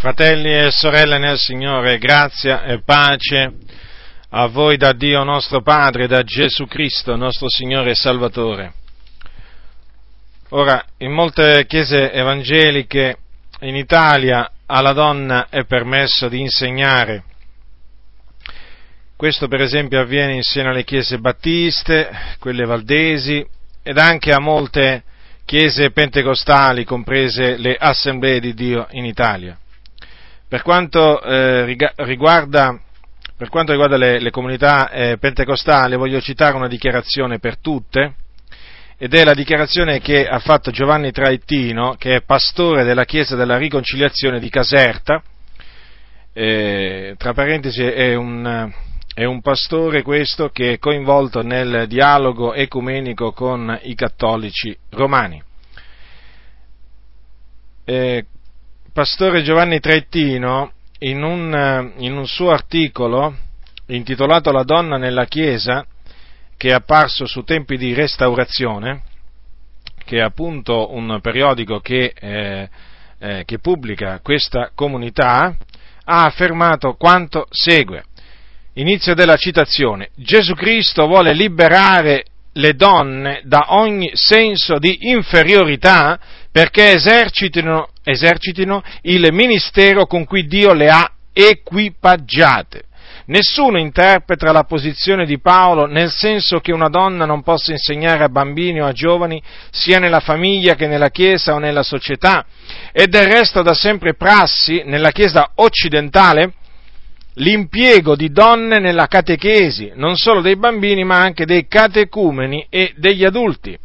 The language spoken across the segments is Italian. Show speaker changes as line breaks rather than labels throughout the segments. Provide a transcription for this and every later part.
Fratelli e sorelle nel Signore, grazia e pace a voi da Dio nostro Padre, da Gesù Cristo, nostro Signore e Salvatore. Ora, in molte chiese evangeliche in Italia alla donna è permesso di insegnare. Questo per esempio avviene insieme alle chiese battiste, quelle valdesi ed anche a molte chiese pentecostali, comprese le assemblee di Dio in Italia. Per quanto, eh, riguarda, per quanto riguarda, le, le comunità eh, pentecostali, voglio citare una dichiarazione per tutte, ed è la dichiarazione che ha fatto Giovanni Traettino, che è pastore della Chiesa della Riconciliazione di Caserta, eh, tra parentesi è un, è un pastore questo che è coinvolto nel dialogo ecumenico con i cattolici romani. Eh, pastore Giovanni Trettino, in un, eh, in un suo articolo intitolato La donna nella Chiesa, che è apparso su tempi di restaurazione, che è appunto un periodico che, eh, eh, che pubblica questa comunità, ha affermato quanto segue. Inizio della citazione. Gesù Cristo vuole liberare le donne da ogni senso di inferiorità perché esercitino, esercitino il ministero con cui Dio le ha equipaggiate. Nessuno interpreta la posizione di Paolo nel senso che una donna non possa insegnare a bambini o a giovani sia nella famiglia che nella Chiesa o nella società e del resto da sempre prassi nella Chiesa occidentale l'impiego di donne nella catechesi, non solo dei bambini ma anche dei catecumeni e degli adulti.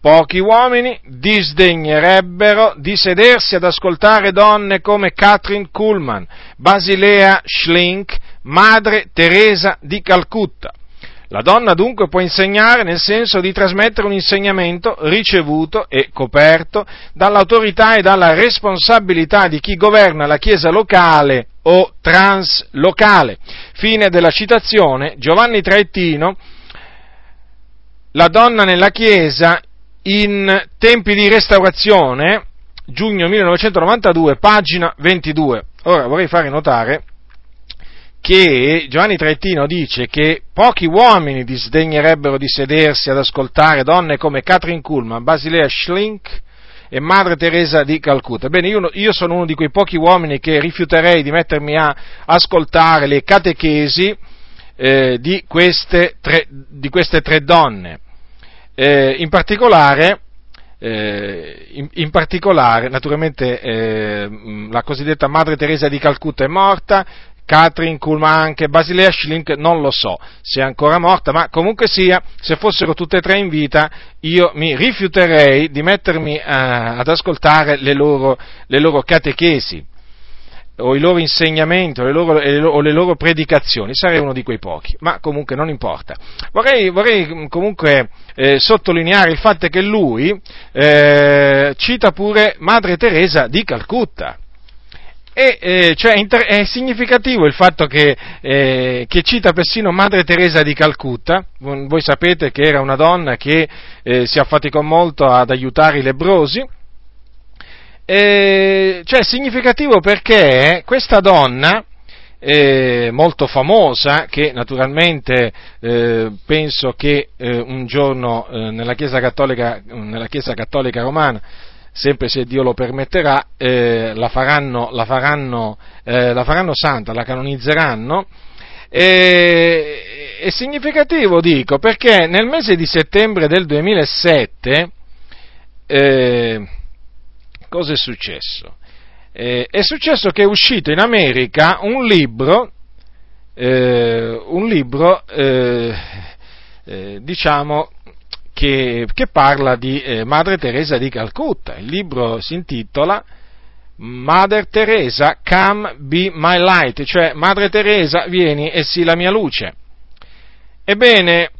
Pochi uomini disdegnerebbero di sedersi ad ascoltare donne come Catherine Kuhlman, Basilea Schlink, Madre Teresa di Calcutta. La donna dunque può insegnare nel senso di trasmettere un insegnamento ricevuto e coperto dall'autorità e dalla responsabilità di chi governa la Chiesa locale o translocale. Fine della citazione, Giovanni Traettino, la donna nella Chiesa in tempi di restaurazione, giugno 1992, pagina 22. Ora vorrei fare notare che Giovanni Traettino dice che pochi uomini disdegnerebbero di sedersi ad ascoltare donne come Catherine Kuhlman, Basilea Schlink e Madre Teresa di Calcutta. Ebbene, io, io, sono uno di quei pochi uomini che rifiuterei di mettermi a ascoltare le catechesi eh, di, queste tre, di queste tre donne eh, in particolare, eh, in, in, particolare, naturalmente, eh, la cosiddetta Madre Teresa di Calcutta è morta, Catherine Kuhlman anche, Basilea Schlink non lo so se è ancora morta, ma comunque sia, se fossero tutte e tre in vita, io mi rifiuterei di mettermi eh, ad ascoltare le loro, le loro catechesi o i loro insegnamenti o le loro, o le loro, predicazioni, sarei uno di quei pochi, ma comunque non importa. Vorrei, vorrei mm, comunque eh, sottolineare il fatto che lui eh, cita pure Madre Teresa di Calcutta. E, eh, cioè, è significativo il fatto che, eh, che, cita persino Madre Teresa di Calcutta, voi sapete che era una donna che eh, si affaticò molto ad aiutare i lebrosi, eh, cioè significativo perché questa donna, eh, molto famosa, che naturalmente eh, penso che eh, un giorno eh, nella Chiesa, Cattolica, nella, Chiesa Cattolica, Romana, sempre se Dio lo permetterà, eh, la faranno, la, faranno, la, faranno, santa, la canonizzeranno. è significativo, dico, perché nel mese di settembre del 2007 cosa è successo? Eh, è successo che è uscito in America un libro, eh, un libro eh, eh diciamo, che, che, parla di eh, Madre Teresa di Calcutta. Il libro si intitola Mother Teresa, come be my light, cioè Madre Teresa, vieni e sii la mia luce. Ebbene,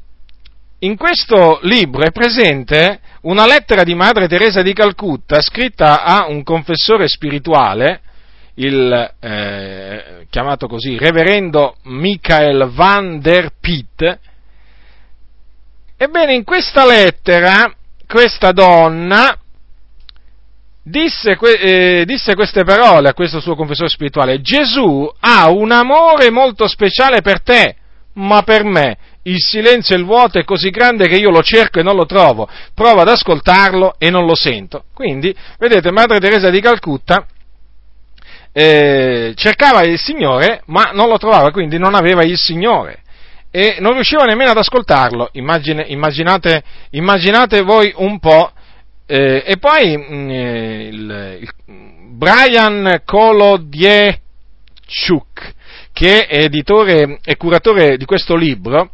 in questo libro è presente una lettera di Madre Teresa di Calcutta scritta a un confessore spirituale, il eh, chiamato così Reverendo Michael van der Pitt. Ebbene, in questa lettera, questa donna disse, eh, disse, queste parole a questo suo confessore spirituale, Gesù ha un amore molto speciale per te, ma per me il silenzio e il vuoto è così grande che io lo cerco e non lo trovo, provo ad ascoltarlo e non lo sento. Quindi, vedete, Madre Teresa di Calcutta eh, cercava il Signore, ma non lo trovava, quindi non aveva il Signore e non riusciva nemmeno ad ascoltarlo. Immagine, immaginate, immaginate, voi un po'. Eh, e poi mm, eh, il, il Brian Kolodiechuk, che è editore e curatore di questo libro,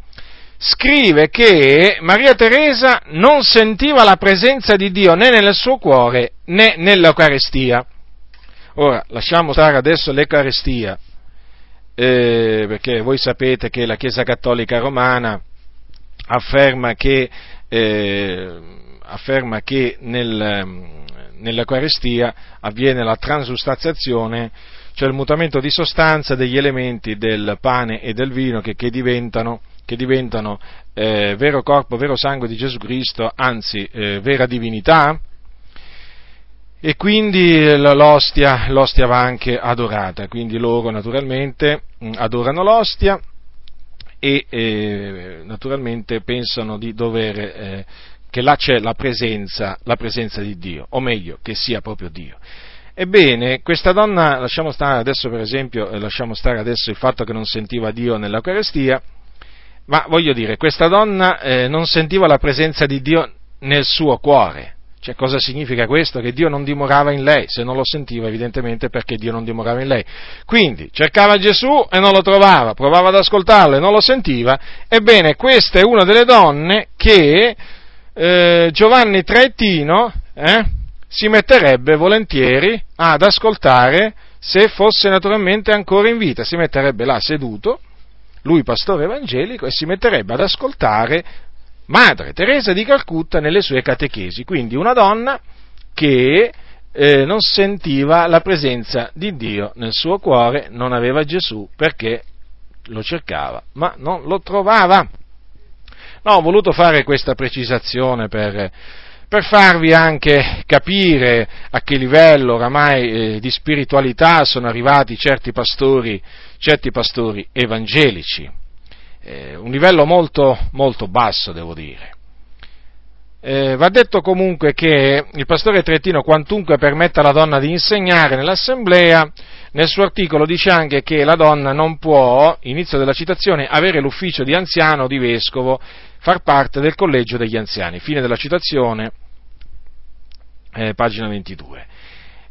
scrive che Maria Teresa non sentiva la presenza di Dio né nel suo cuore né nell'Eucarestia. Ora, lasciamo stare adesso l'Eucarestia, eh, perché voi sapete che la Chiesa Cattolica Romana afferma che, eh, afferma che nel, nell'Eucarestia avviene la transustaziazione, cioè il mutamento di sostanza degli elementi del pane e del vino che, che diventano che diventano eh, vero corpo, vero sangue di Gesù Cristo, anzi eh, vera divinità, e quindi l'ostia, l'ostia, va anche adorata, quindi loro naturalmente mm, adorano l'ostia e eh, naturalmente pensano di dover, eh, che là c'è la presenza, la presenza di Dio, o meglio, che sia proprio Dio. Ebbene, questa donna, lasciamo stare adesso per esempio, eh, lasciamo stare adesso il fatto che non sentiva Dio nell'Eucarestia, ma voglio dire, questa donna eh, non sentiva la presenza di Dio nel suo cuore. Cioè, cosa significa questo? Che Dio non dimorava in lei, se non lo sentiva evidentemente perché Dio non dimorava in lei. Quindi cercava Gesù e non lo trovava, provava ad ascoltarlo e non lo sentiva. Ebbene, questa è una delle donne che eh, Giovanni Traettino eh, si metterebbe volentieri ad ascoltare se fosse naturalmente ancora in vita, si metterebbe là seduto lui pastore evangelico, e si metterebbe ad ascoltare Madre Teresa di Calcutta nelle sue catechesi, quindi una donna che eh, non sentiva la presenza di Dio nel suo cuore, non aveva Gesù perché lo cercava, ma non lo trovava. No, ho voluto fare questa precisazione per, per farvi anche capire a che livello oramai eh, di spiritualità sono arrivati certi pastori certi pastori evangelici, eh, un livello molto, molto basso, devo dire. Eh, va detto comunque che il pastore Trettino, quantunque permetta alla donna di insegnare nell'assemblea, nel suo articolo dice anche che la donna non può, inizio della citazione, avere l'ufficio di anziano o di vescovo, far parte del collegio degli anziani. Fine della citazione, eh, pagina 22.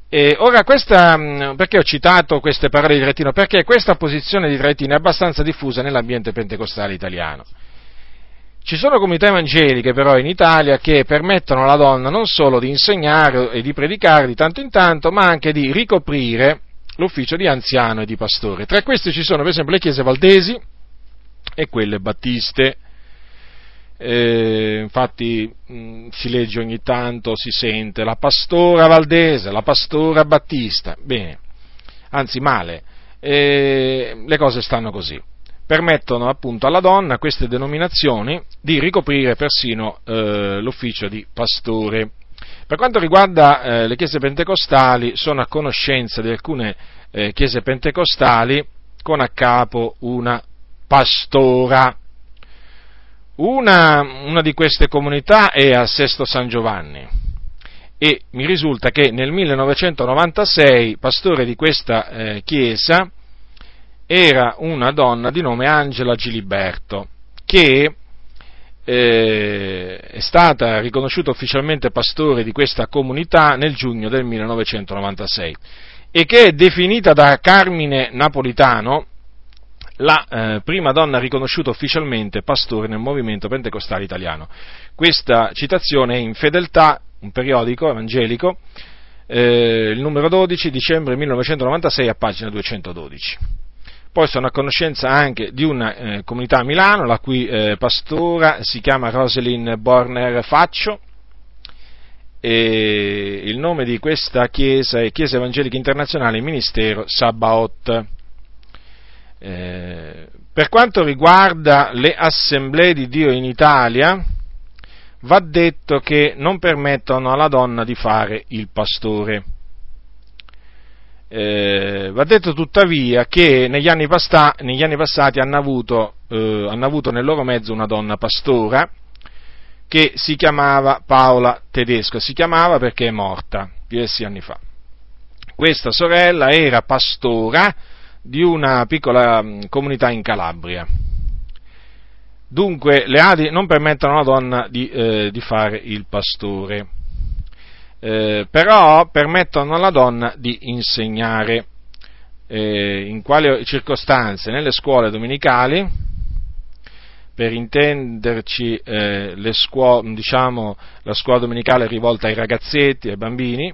E ora, questa, mm, perché ho citato queste parole di Trentino? Perché questa posizione di Trentino è abbastanza diffusa nell'ambiente pentecostale italiano. Ci sono comunità evangeliche però in Italia che permettono alla donna non solo di insegnare e di predicare di tanto in tanto, ma anche di ricoprire l'ufficio di anziano e di pastore. Tra queste ci sono per esempio le chiese valdesi e quelle battiste, eh, infatti mh, si legge ogni tanto, si sente la pastora Valdese, la pastora Battista, bene, anzi male, eh, le cose stanno così. Permettono appunto alla donna queste denominazioni di ricoprire persino eh, l'ufficio di pastore. Per quanto riguarda eh, le chiese pentecostali, sono a conoscenza di alcune eh, chiese pentecostali con a capo una pastora una, una di queste comunità è a Sesto San Giovanni e mi risulta che nel 1996 pastore di questa eh, chiesa era una donna di nome Angela Giliberto che eh, è stata riconosciuta ufficialmente pastore di questa comunità nel giugno del 1996 e che è definita da Carmine Napolitano la eh, prima donna riconosciuta ufficialmente pastore nel movimento pentecostale italiano. Questa citazione è in Fedeltà, un periodico evangelico, eh, il numero 12, dicembre 1996, a pagina 212. Poi sono a conoscenza anche di una eh, comunità a Milano, la cui eh, pastora si chiama Roselyn Borner Faccio, e il nome di questa chiesa è Chiesa Evangelica Internazionale Ministero Sabbaot. Eh, per quanto riguarda le assemblee di Dio in Italia, va detto che non permettono alla donna di fare il pastore. Eh, va detto tuttavia che negli anni, pasta, negli anni passati hanno avuto, eh, hanno avuto, nel loro mezzo una donna pastora che si chiamava Paola Tedesco, si chiamava perché è morta diversi anni fa. Questa sorella era pastora di una piccola mm, comunità in Calabria. Dunque le Adi non permettono alla donna di, eh, di fare il pastore, eh, però permettono alla donna di insegnare. Eh, in quali circostanze? Nelle scuole domenicali, per intenderci eh, scuo- diciamo, la scuola domenicale rivolta ai ragazzetti, ai bambini,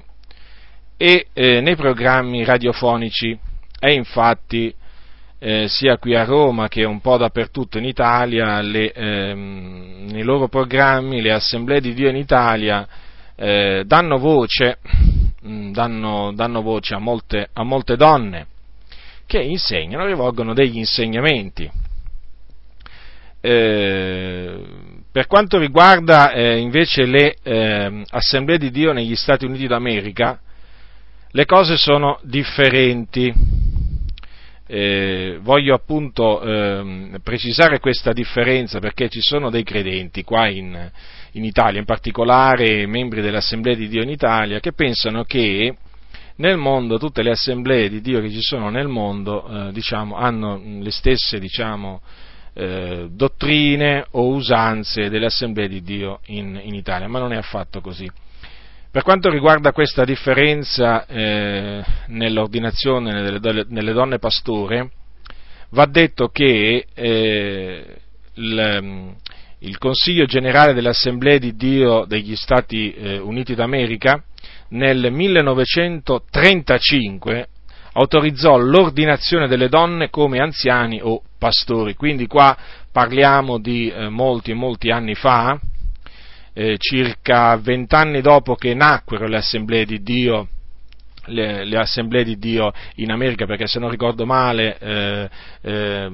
e eh, nei programmi radiofonici. E infatti eh, sia qui a Roma che un po' dappertutto in Italia, le, ehm, nei loro programmi, le assemblee di Dio in Italia eh, danno voce, mm, danno, danno voce a, molte, a molte donne che insegnano, rivolgono degli insegnamenti. Eh, per quanto riguarda eh, invece le eh, assemblee di Dio negli Stati Uniti d'America, le cose sono differenti eh, voglio appunto eh, precisare questa differenza perché ci sono dei credenti qua in, in, Italia, in particolare membri dell'Assemblea di Dio in Italia, che pensano che nel mondo tutte le assemblee di Dio che ci sono nel mondo eh, diciamo, hanno le stesse diciamo, eh, dottrine o usanze delle assemblee di Dio in, in Italia, ma non è affatto così. Per quanto riguarda questa differenza eh, nell'ordinazione delle, nelle donne pastore, va detto che eh, il, il, Consiglio generale dell'Assemblea di Dio degli Stati eh, Uniti d'America nel 1935 autorizzò l'ordinazione delle donne come anziani o pastori. Quindi qua parliamo di eh, molti e molti anni fa, eh, circa vent'anni dopo che nacquero le assemblee di Dio, le, le, assemblee di Dio in America, perché se non ricordo male eh, eh,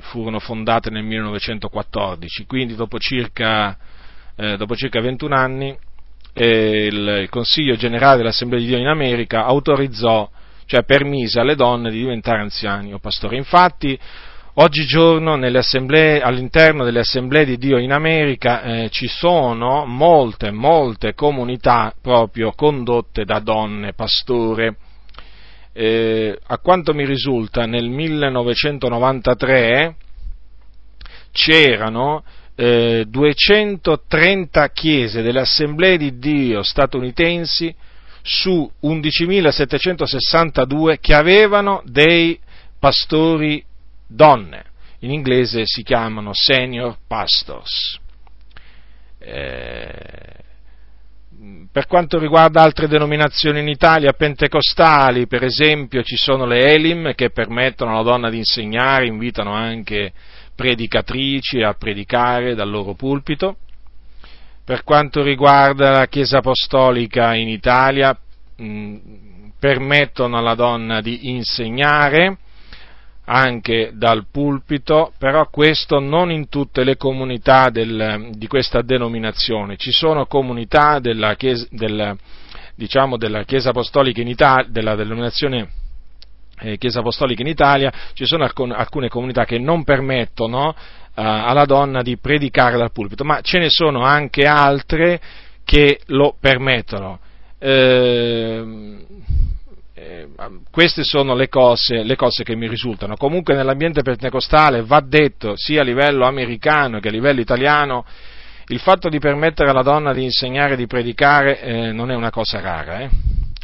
furono fondate nel 1914, quindi dopo circa, eh, dopo circa 21 anni eh, il, il, Consiglio generale dell'Assemblea di Dio in America autorizzò, cioè permise alle donne di diventare anziani o pastori. Infatti Oggigiorno all'interno delle assemblee di Dio in America eh, ci sono molte, molte comunità proprio condotte da donne pastore. Eh, a quanto mi risulta nel 1993 c'erano eh, 230 chiese delle assemblee di Dio statunitensi su 11.762 che avevano dei pastori donne, in inglese si chiamano senior pastors. Eh, per quanto riguarda altre denominazioni in Italia, pentecostali, per esempio, ci sono le Elim che permettono alla donna di insegnare, invitano anche predicatrici a predicare dal loro pulpito. Per quanto riguarda la Chiesa Apostolica in Italia, mh, permettono alla donna di insegnare, anche dal pulpito, però questo non in tutte le comunità del, di questa denominazione. Ci sono comunità della Chiesa, del, diciamo, della chiesa Apostolica in Italia, della denominazione eh, Chiesa Apostolica in Italia, ci sono alcune, alcune comunità che non permettono eh, alla donna di predicare dal pulpito, ma ce ne sono anche altre che lo permettono. Eh, queste sono le cose, le cose, che mi risultano. Comunque nell'ambiente pentecostale va detto, sia a livello americano che a livello italiano, il fatto di permettere alla donna di insegnare e di predicare eh, non è una cosa rara, eh?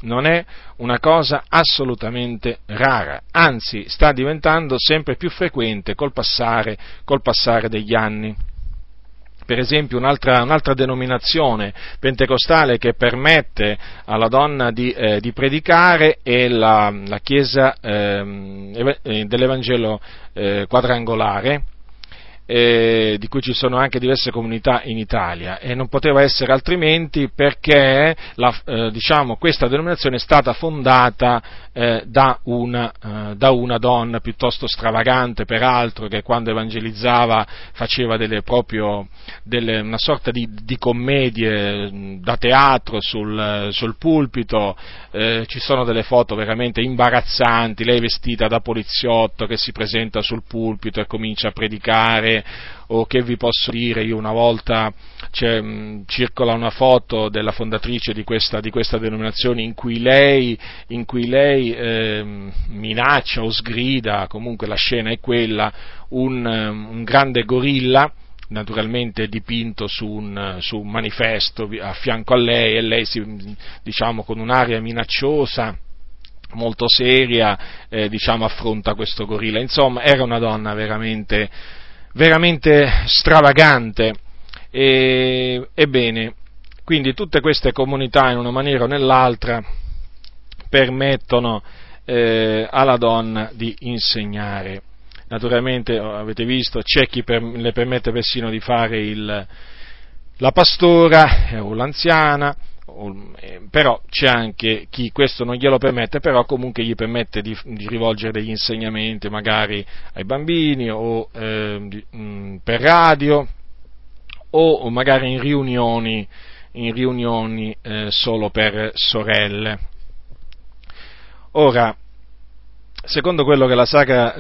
non è una cosa assolutamente rara, anzi sta diventando sempre più frequente col passare, col passare degli anni per esempio un'altra, un'altra, denominazione pentecostale che permette alla donna di, eh, di predicare è la, la Chiesa eh, dell'Evangelo eh, quadrangolare eh, di cui ci sono anche diverse comunità in Italia. E non poteva essere altrimenti perché la, eh, diciamo, questa denominazione è stata fondata eh, da, una, eh, da, una, donna piuttosto stravagante peraltro che quando evangelizzava faceva delle, proprio delle, una sorta di, di, commedie da teatro sul, sul pulpito, eh, ci sono delle foto veramente imbarazzanti, lei vestita da poliziotto che si presenta sul pulpito e comincia a predicare o che vi posso dire, io una volta cioè, mh, circola una foto della fondatrice di questa, di questa denominazione in cui lei, in cui lei eh, minaccia o sgrida, comunque la scena è quella, un, un grande gorilla, naturalmente dipinto su un, su un, manifesto a fianco a lei e lei si, diciamo con un'aria minacciosa molto seria eh, diciamo affronta questo gorilla. Insomma era una donna veramente veramente stravagante. E, ebbene, quindi tutte queste comunità in una maniera o nell'altra permettono eh, alla donna di insegnare. Naturalmente oh, avete visto, c'è chi per, le permette persino di fare il, la pastora o l'anziana, eh, però c'è anche chi questo non glielo permette, però comunque gli permette di, di rivolgere degli insegnamenti magari ai bambini o eh, per radio o magari in riunioni, in riunioni eh, solo per sorelle. Ora, secondo quello che la Sacra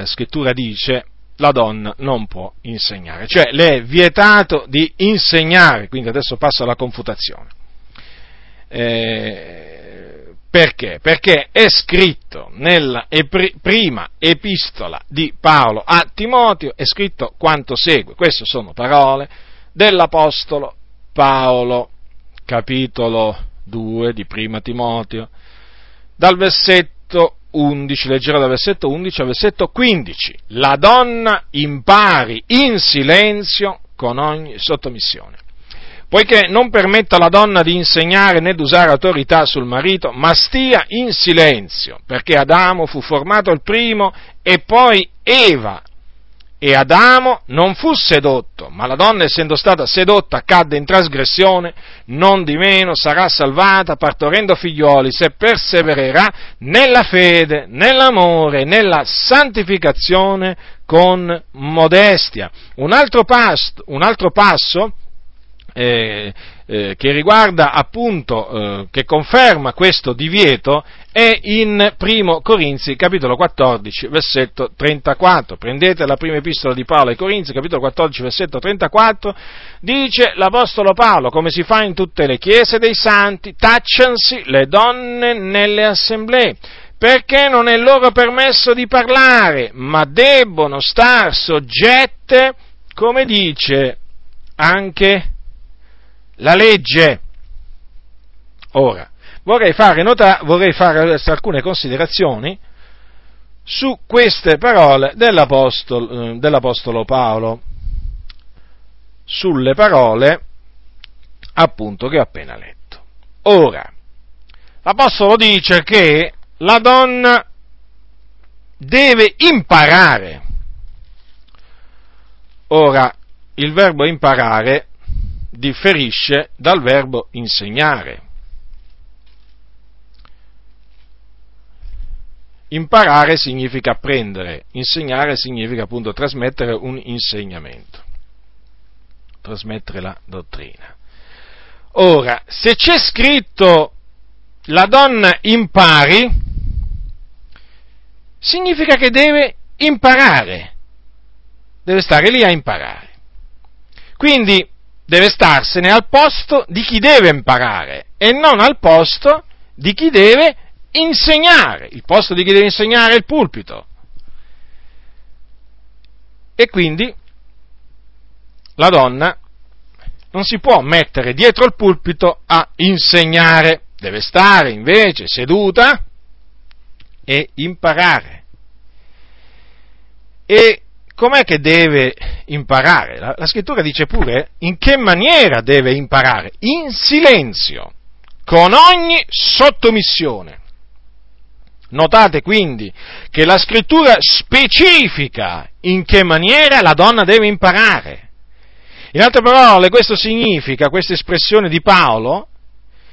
eh, Scrittura dice, la donna non può insegnare, cioè le è vietato di insegnare, quindi adesso passo alla confutazione. Eh, perché? Perché è scritto nella prima epistola di Paolo a Timoteo, è scritto quanto segue. Queste sono parole dell'Apostolo Paolo, capitolo 2 di prima Timoteo, dal versetto 11, leggerò dal versetto 11 al versetto 15. La donna impari in silenzio con ogni sottomissione poiché non permetta alla donna di insegnare né di usare autorità sul marito, ma stia in silenzio, perché Adamo fu formato il primo e poi Eva. E Adamo non fu sedotto, ma la donna essendo stata sedotta cadde in trasgressione, non di meno sarà salvata partorendo figlioli se persevererà nella fede, nell'amore, nella santificazione con modestia. Un altro, pasto, un altro passo eh, eh, che riguarda appunto, eh, che conferma questo divieto è in Primo Corinzi, capitolo 14, versetto 34. Prendete la prima epistola di Paolo ai Corinzi, capitolo 14, versetto 34, dice l'Apostolo Paolo, come si fa in tutte le chiese dei santi, tacciansi le donne nelle assemblee perché non è loro permesso di parlare, ma debbono star soggette, come dice anche la legge. Ora, vorrei fare, nota, vorrei fare alcune considerazioni su queste parole dell'Apostolo, eh, dell'Apostolo Paolo, sulle parole appunto che ho appena letto. Ora, l'Apostolo dice che la donna deve imparare. Ora, il verbo imparare differisce dal verbo insegnare. Imparare significa apprendere, insegnare significa appunto trasmettere un insegnamento, trasmettere la dottrina. Ora, se c'è scritto la donna impari, significa che deve imparare, deve stare lì a imparare. Quindi deve starsene al posto di chi deve imparare e non al posto di chi deve insegnare. Il posto di chi deve insegnare è il pulpito. E quindi la donna non si può mettere dietro il pulpito a insegnare, deve stare invece seduta e imparare. E com'è che deve imparare? La, la, scrittura dice pure in che maniera deve imparare? In silenzio, con ogni sottomissione. Notate quindi che la scrittura specifica in che maniera la donna deve imparare. In altre parole, questo significa, questa espressione di Paolo,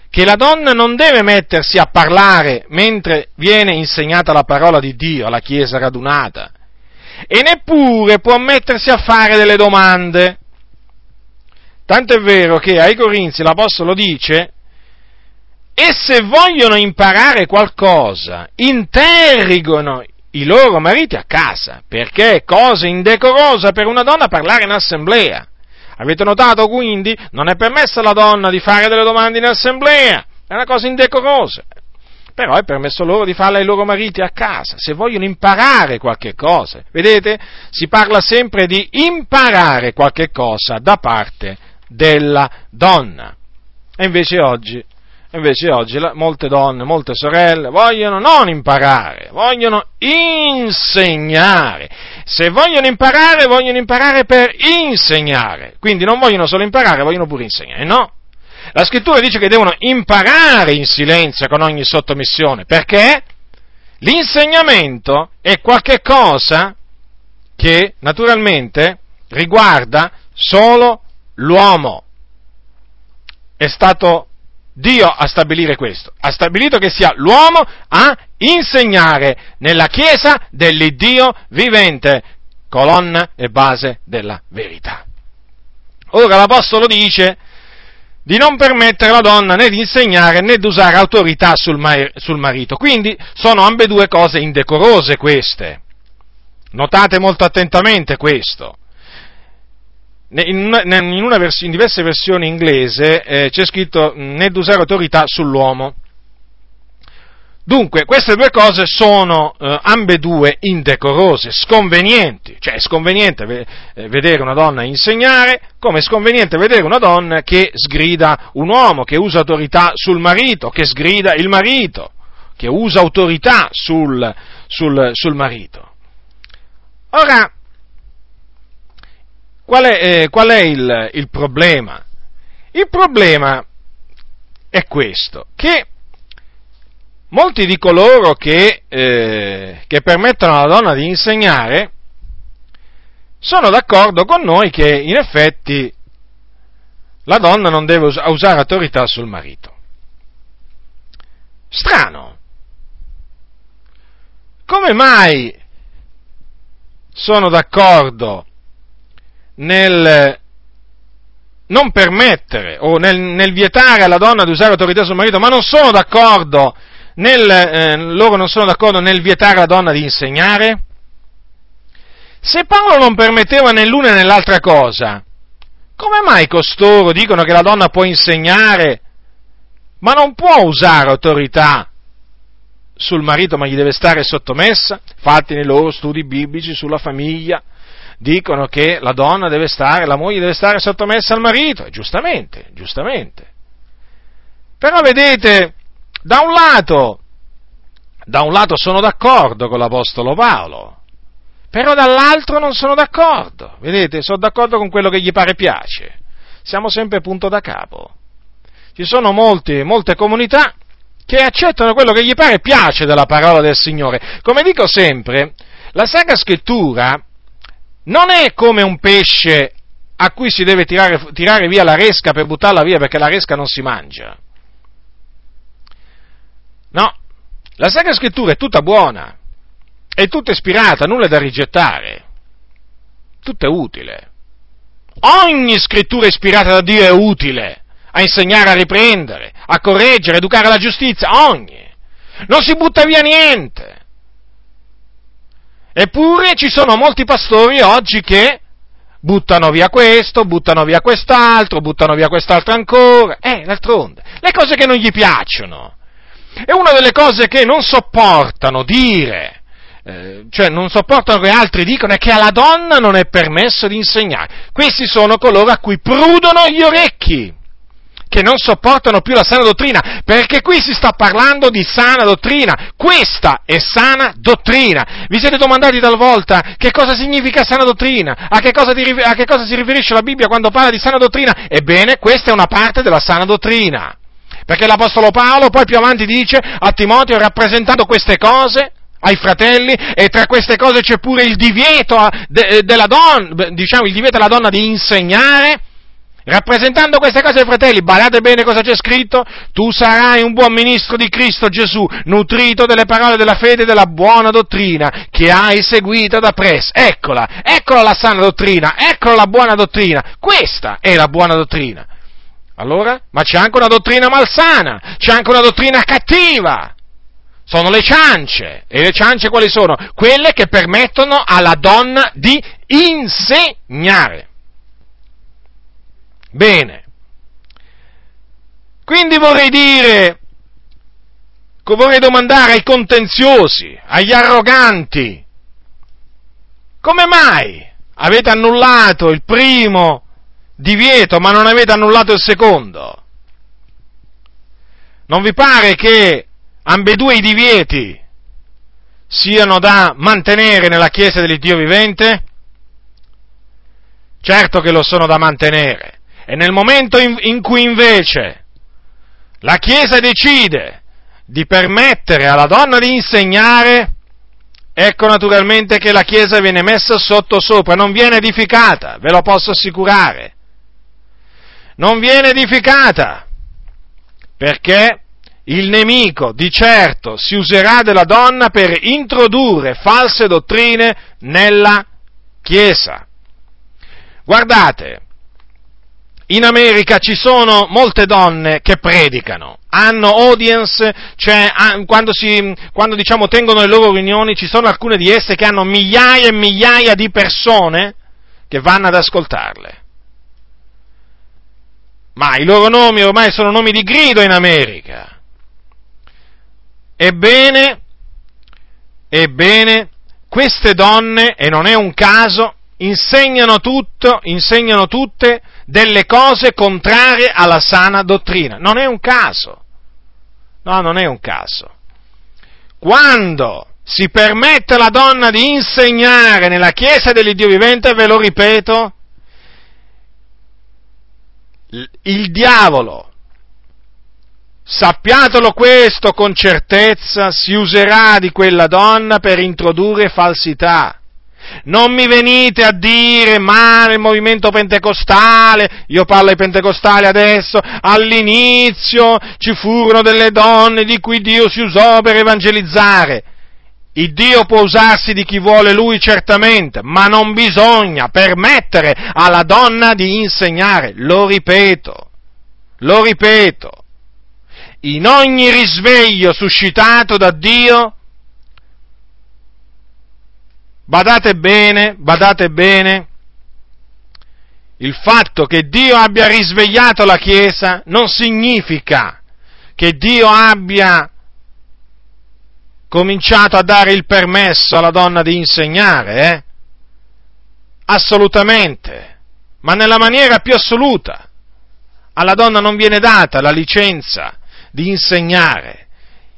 che la donna non deve mettersi a parlare mentre viene insegnata la parola di Dio alla Chiesa radunata e neppure può mettersi a fare delle domande. Tanto è vero che ai Corinzi l'Apostolo dice e se vogliono imparare qualcosa, interrogano i loro mariti a casa, perché è cosa indecorosa per una donna parlare in assemblea. Avete notato quindi? Non è permesso alla donna di fare delle domande in assemblea, è una cosa indecorosa. Però è permesso loro di farle ai loro mariti a casa, se vogliono imparare qualche cosa. Vedete? Si parla sempre di imparare qualche cosa da parte della donna. E invece oggi Invece oggi molte donne, molte sorelle vogliono non imparare, vogliono insegnare. Se vogliono imparare, vogliono imparare per insegnare. Quindi non vogliono solo imparare, vogliono pure insegnare. No. La scrittura dice che devono imparare in silenzio con ogni sottomissione. Perché? L'insegnamento è qualche cosa che naturalmente riguarda solo l'uomo. È stato Dio a stabilire questo, ha stabilito che sia l'uomo a insegnare nella Chiesa dell'Iddio vivente, colonna e base della verità. Ora l'Apostolo dice di non permettere alla donna né di insegnare né di usare autorità sul, marito, quindi sono ambedue cose indecorose queste. Notate molto attentamente questo in, in, vers- in diverse versioni inglese eh, c'è scritto né di usare autorità sull'uomo. Dunque, queste due cose sono eh, ambedue indecorose, sconvenienti, cioè è sconveniente ve- eh, vedere una donna insegnare, come è sconveniente vedere una donna che sgrida un uomo, che usa autorità sul marito, che sgrida il marito, che usa autorità sul, sul, sul marito. Ora, Qual è, eh, qual è il, il problema? Il problema è questo, che molti di coloro che, eh, che, permettono alla donna di insegnare sono d'accordo con noi che in effetti la donna non deve us- usare autorità sul marito. Strano. Come mai sono d'accordo nel non permettere o nel, nel, vietare alla donna di usare autorità sul marito, ma non sono d'accordo nel, eh, loro non sono d'accordo nel vietare alla donna di insegnare? Se Paolo non permetteva né l'una né l'altra cosa, come mai costoro dicono che la donna può insegnare, ma non può usare autorità sul marito, ma gli deve stare sottomessa? Fatti nei loro studi biblici sulla famiglia, dicono che la donna deve stare, la moglie deve stare sottomessa al marito, giustamente, giustamente. Però vedete, da un lato, da un lato sono d'accordo con l'Apostolo Paolo, però dall'altro non sono d'accordo, vedete, sono d'accordo con quello che gli pare piace, siamo sempre punto da capo. Ci sono molti, molte comunità che accettano quello che gli pare piace della parola del Signore. Come dico sempre, la Sacra Scrittura non è come un pesce a cui si deve tirare, tirare via la resca per buttarla via perché la resca non si mangia. No, la Sacra Scrittura è tutta buona, è tutta ispirata, nulla da rigettare, tutto è utile. Ogni scrittura ispirata da Dio è utile a insegnare, a riprendere, a correggere, a educare alla giustizia, ogni. Non si butta via niente. Eppure ci sono molti pastori oggi che buttano via questo, buttano via quest'altro, buttano via quest'altro ancora. Eh, d'altronde, le cose che non gli piacciono. E una delle cose che non sopportano dire, eh, cioè non sopportano che altri dicono, è che alla donna non è permesso di insegnare. Questi sono coloro a cui prudono gli orecchi che non sopportano più la sana dottrina, perché qui si sta parlando di sana dottrina, questa è sana dottrina. Vi siete domandati talvolta che cosa significa sana dottrina? A che cosa, a che cosa si riferisce la Bibbia quando parla di sana dottrina? Ebbene, questa è una parte della sana dottrina. Perché l'Apostolo Paolo poi più avanti dice a Timoteo, rappresentando queste cose, ai fratelli e tra queste cose c'è pure il divieto de, della donna, diciamo il divieto della donna di insegnare, rappresentando queste cose ai fratelli, badate bene cosa c'è scritto, tu sarai un buon ministro di Cristo Gesù, nutrito delle parole della fede e della buona dottrina che hai seguito da presso. Eccola, eccola la sana dottrina, eccola la buona dottrina, questa è la buona dottrina. Allora? Ma c'è anche una dottrina malsana, c'è anche una dottrina cattiva sono le ciance. E le ciance quali sono? Quelle che permettono alla donna di insegnare. Bene. Quindi vorrei dire, vorrei domandare ai contenziosi, agli arroganti, come mai avete annullato il primo divieto ma non avete annullato il secondo? Non vi pare che ambedue i divieti siano da mantenere nella Chiesa dell'Iddio vivente? Certo che lo sono da mantenere. E nel momento in, in cui invece la Chiesa decide di permettere alla donna di insegnare, ecco naturalmente che la Chiesa viene messa sotto sopra, non viene edificata, ve lo posso assicurare. Non viene edificata, perché il nemico di certo si userà della donna per introdurre false dottrine nella Chiesa. Guardate, in America ci sono molte donne che predicano, hanno audience, cioè quando, si, quando diciamo, tengono le loro riunioni ci sono alcune di esse che hanno migliaia e migliaia di persone che vanno ad ascoltarle. Ma i loro nomi ormai sono nomi di grido in America. Ebbene, ebbene, queste donne, e non è un caso, insegnano tutto, insegnano tutte delle cose contrarie alla sana dottrina. Non è un caso. No, non è un caso. Quando si permette alla donna di insegnare nella Chiesa dell'Iddio vivente, ve lo ripeto, il diavolo Sappiatelo questo con certezza, si userà di quella donna per introdurre falsità. Non mi venite a dire, ma nel movimento pentecostale, io parlo ai pentecostali adesso, all'inizio ci furono delle donne di cui Dio si usò per evangelizzare. Il Dio può usarsi di chi vuole lui certamente, ma non bisogna permettere alla donna di insegnare. Lo ripeto, lo ripeto in ogni risveglio suscitato da Dio, badate bene, badate bene, il fatto che Dio abbia risvegliato la Chiesa non significa che Dio abbia cominciato a dare il permesso alla donna di insegnare, eh? Assolutamente, ma nella maniera più assoluta. Alla donna non viene data la licenza di insegnare,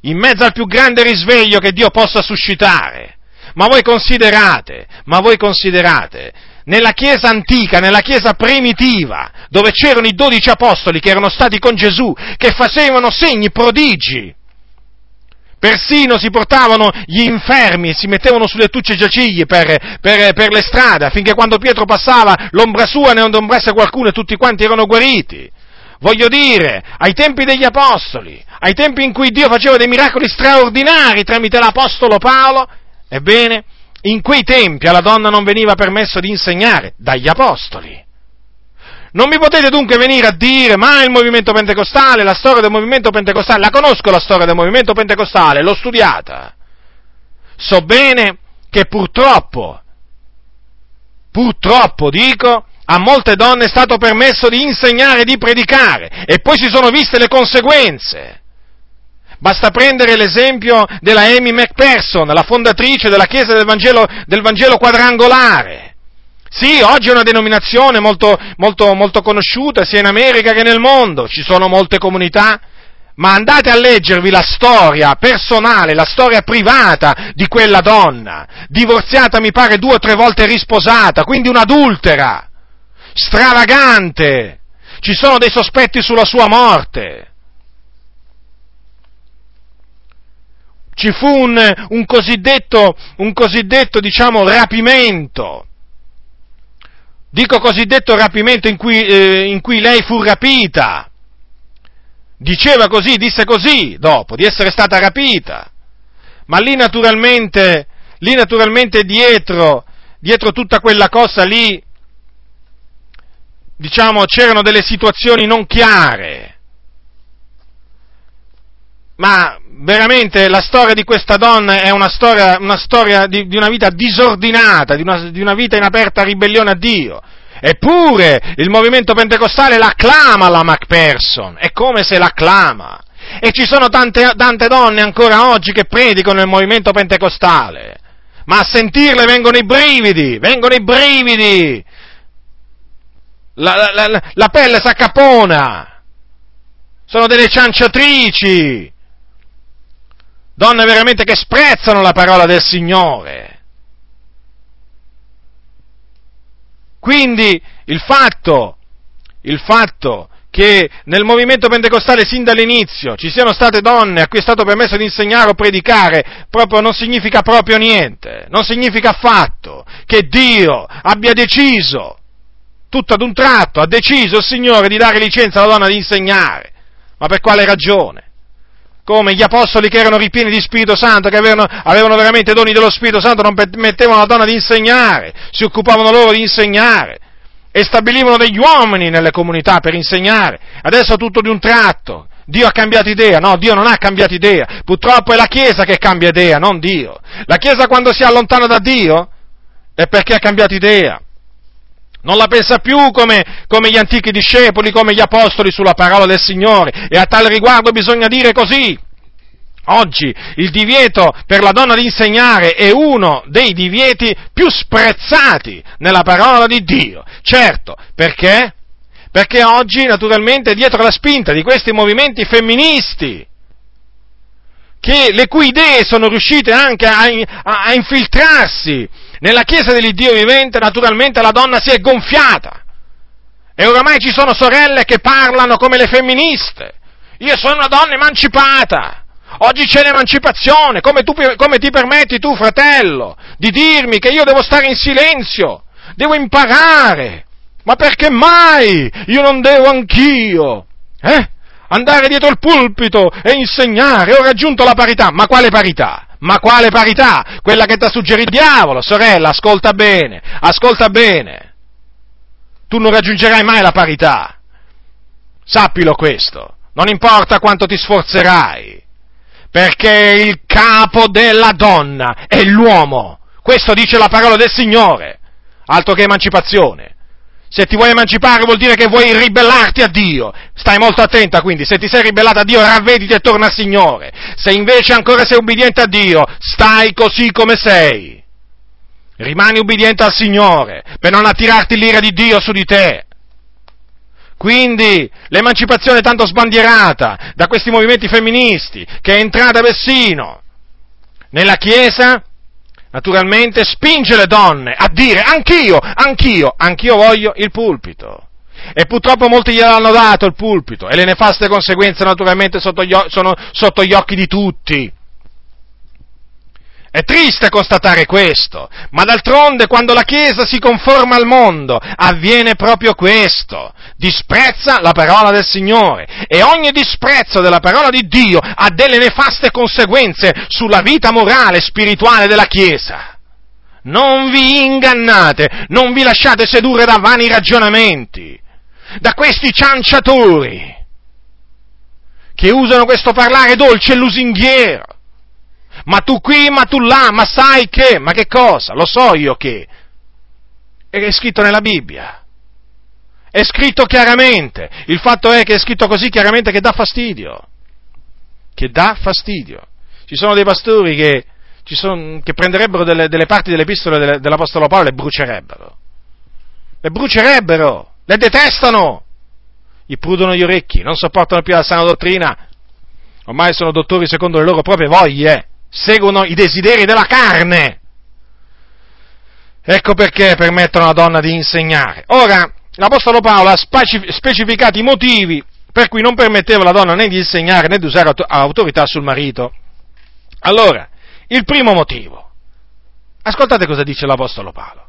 in mezzo al più grande risveglio che Dio possa suscitare. Ma voi considerate, ma voi considerate, nella Chiesa antica, nella Chiesa primitiva, dove c'erano i dodici apostoli che erano stati con Gesù, che facevano segni, prodigi, persino si portavano gli infermi e si mettevano sulle tucce giaciglie per, per, per, le strade, affinché quando Pietro passava l'ombra sua ne ombrasse qualcuno e tutti quanti erano guariti. Voglio dire, ai tempi degli apostoli, ai tempi in cui Dio faceva dei miracoli straordinari tramite l'apostolo Paolo, ebbene, in quei tempi alla donna non veniva permesso di insegnare dagli apostoli. Non mi potete dunque venire a dire, ma il movimento pentecostale, la storia del movimento pentecostale, la conosco la storia del movimento pentecostale, l'ho studiata. So bene che purtroppo, purtroppo dico, a molte donne è stato permesso di insegnare e di predicare e poi si sono viste le conseguenze. Basta prendere l'esempio della Amy McPherson, la fondatrice della Chiesa del Vangelo, del Vangelo quadrangolare. Sì, oggi è una denominazione molto, molto, molto conosciuta sia in America che nel mondo, ci sono molte comunità, ma andate a leggervi la storia personale, la storia privata di quella donna, divorziata mi pare due o tre volte risposata, quindi un'adultera. Stravagante, ci sono dei sospetti sulla sua morte. ci fu un, un cosiddetto, un cosiddetto, diciamo, rapimento. Dico cosiddetto rapimento in cui, eh, in cui lei fu rapita. Diceva così, disse così dopo di essere stata rapita. Ma lì naturalmente, lì naturalmente dietro, dietro tutta quella cosa lì, diciamo, c'erano delle situazioni non chiare ma veramente la storia di questa donna è una storia, una storia di, di, una vita disordinata, di una, di una vita in aperta ribellione a Dio. Eppure il movimento pentecostale l'acclama la Macpherson, è come se l'acclama. E ci sono tante, tante donne ancora oggi che predicano il movimento pentecostale, ma a sentirle vengono i brividi, vengono i brividi, la, la, la, la pelle s'accapona, sono delle cianciatrici, donne veramente che sprezzano la parola del Signore. Quindi il fatto, il fatto che nel movimento pentecostale sin dall'inizio ci siano state donne a cui è stato permesso di insegnare o predicare, proprio non significa proprio niente, non significa affatto che Dio abbia deciso, tutto ad un tratto, ha deciso il Signore di dare licenza alla donna di insegnare. Ma per quale ragione? Come gli apostoli che erano ripieni di Spirito Santo, che avevano, avevano veramente doni dello Spirito Santo, non permettevano alla donna di insegnare, si occupavano loro di insegnare e stabilivano degli uomini nelle comunità per insegnare. Adesso tutto di un tratto. Dio ha cambiato idea, no, Dio non ha cambiato idea. Purtroppo è la Chiesa che cambia idea, non Dio. La Chiesa quando si allontana da Dio è perché ha cambiato idea non la pensa più come, come, gli antichi discepoli, come gli apostoli sulla parola del Signore. E a tal riguardo bisogna dire così. Oggi il divieto per la donna di insegnare è uno dei divieti più sprezzati nella parola di Dio. Certo, perché? Perché oggi naturalmente dietro la spinta di questi movimenti femministi, che, le cui idee sono riuscite anche a, a, a infiltrarsi nella Chiesa dell'Iddio vivente, naturalmente la donna si è gonfiata. E oramai ci sono sorelle che parlano come le femministe. Io sono una donna emancipata. Oggi c'è l'emancipazione. Come, tu, come ti permetti tu, fratello, di dirmi che io devo stare in silenzio? Devo imparare. Ma perché mai? Io non devo anch'io. Eh? Andare dietro il pulpito e insegnare. Ho raggiunto la parità. Ma quale parità? Ma quale parità? Quella che ti ha suggerito il diavolo, sorella, ascolta bene, ascolta bene. Tu non raggiungerai mai la parità. Sappilo questo. Non importa quanto ti sforzerai, perché il capo della donna è l'uomo. Questo dice la parola del Signore. Altro che emancipazione. Se ti vuoi emancipare vuol dire che vuoi ribellarti a Dio. Stai molto attenta quindi, se ti sei ribellato a Dio ravvediti e torna al Signore. Se invece ancora sei ubbidiente a Dio, stai così come sei. Rimani ubbidiente al Signore per non attirarti l'ira di Dio su di te. Quindi l'emancipazione tanto sbandierata da questi movimenti femministi, che è entrata persino nella Chiesa, naturalmente spinge le donne a dire anch'io, anch'io, anch'io voglio il pulpito. E purtroppo molti gliel'hanno dato il pulpito e le nefaste conseguenze naturalmente sotto gli, sono sotto gli occhi di tutti. È triste constatare questo, ma d'altronde quando la Chiesa si conforma al mondo avviene proprio questo, disprezza la parola del Signore e ogni disprezzo della parola di Dio ha delle nefaste conseguenze sulla vita morale e spirituale della Chiesa. Non vi ingannate, non vi lasciate sedurre da vani ragionamenti, da questi cianciatori che usano questo parlare dolce e lusinghiero ma tu qui, ma tu là, ma sai che, ma che cosa? Lo so io che. È scritto nella Bibbia. È scritto chiaramente. Il fatto è che è scritto così chiaramente che dà fastidio. Che dà fastidio. Ci sono dei pastori che, sono, che prenderebbero delle, delle, parti delle epistole dell'Apostolo Paolo e le brucerebbero. Le brucerebbero, le detestano, gli prudono gli orecchi, non sopportano più la sana dottrina, ormai sono dottori secondo le loro proprie voglie seguono i desideri della carne. Ecco perché permettono alla donna di insegnare. Ora, l'Apostolo Paolo ha specificato i motivi per cui non permetteva alla donna né di insegnare né di usare autorità sul marito. Allora, il primo motivo. Ascoltate cosa dice l'Apostolo Paolo.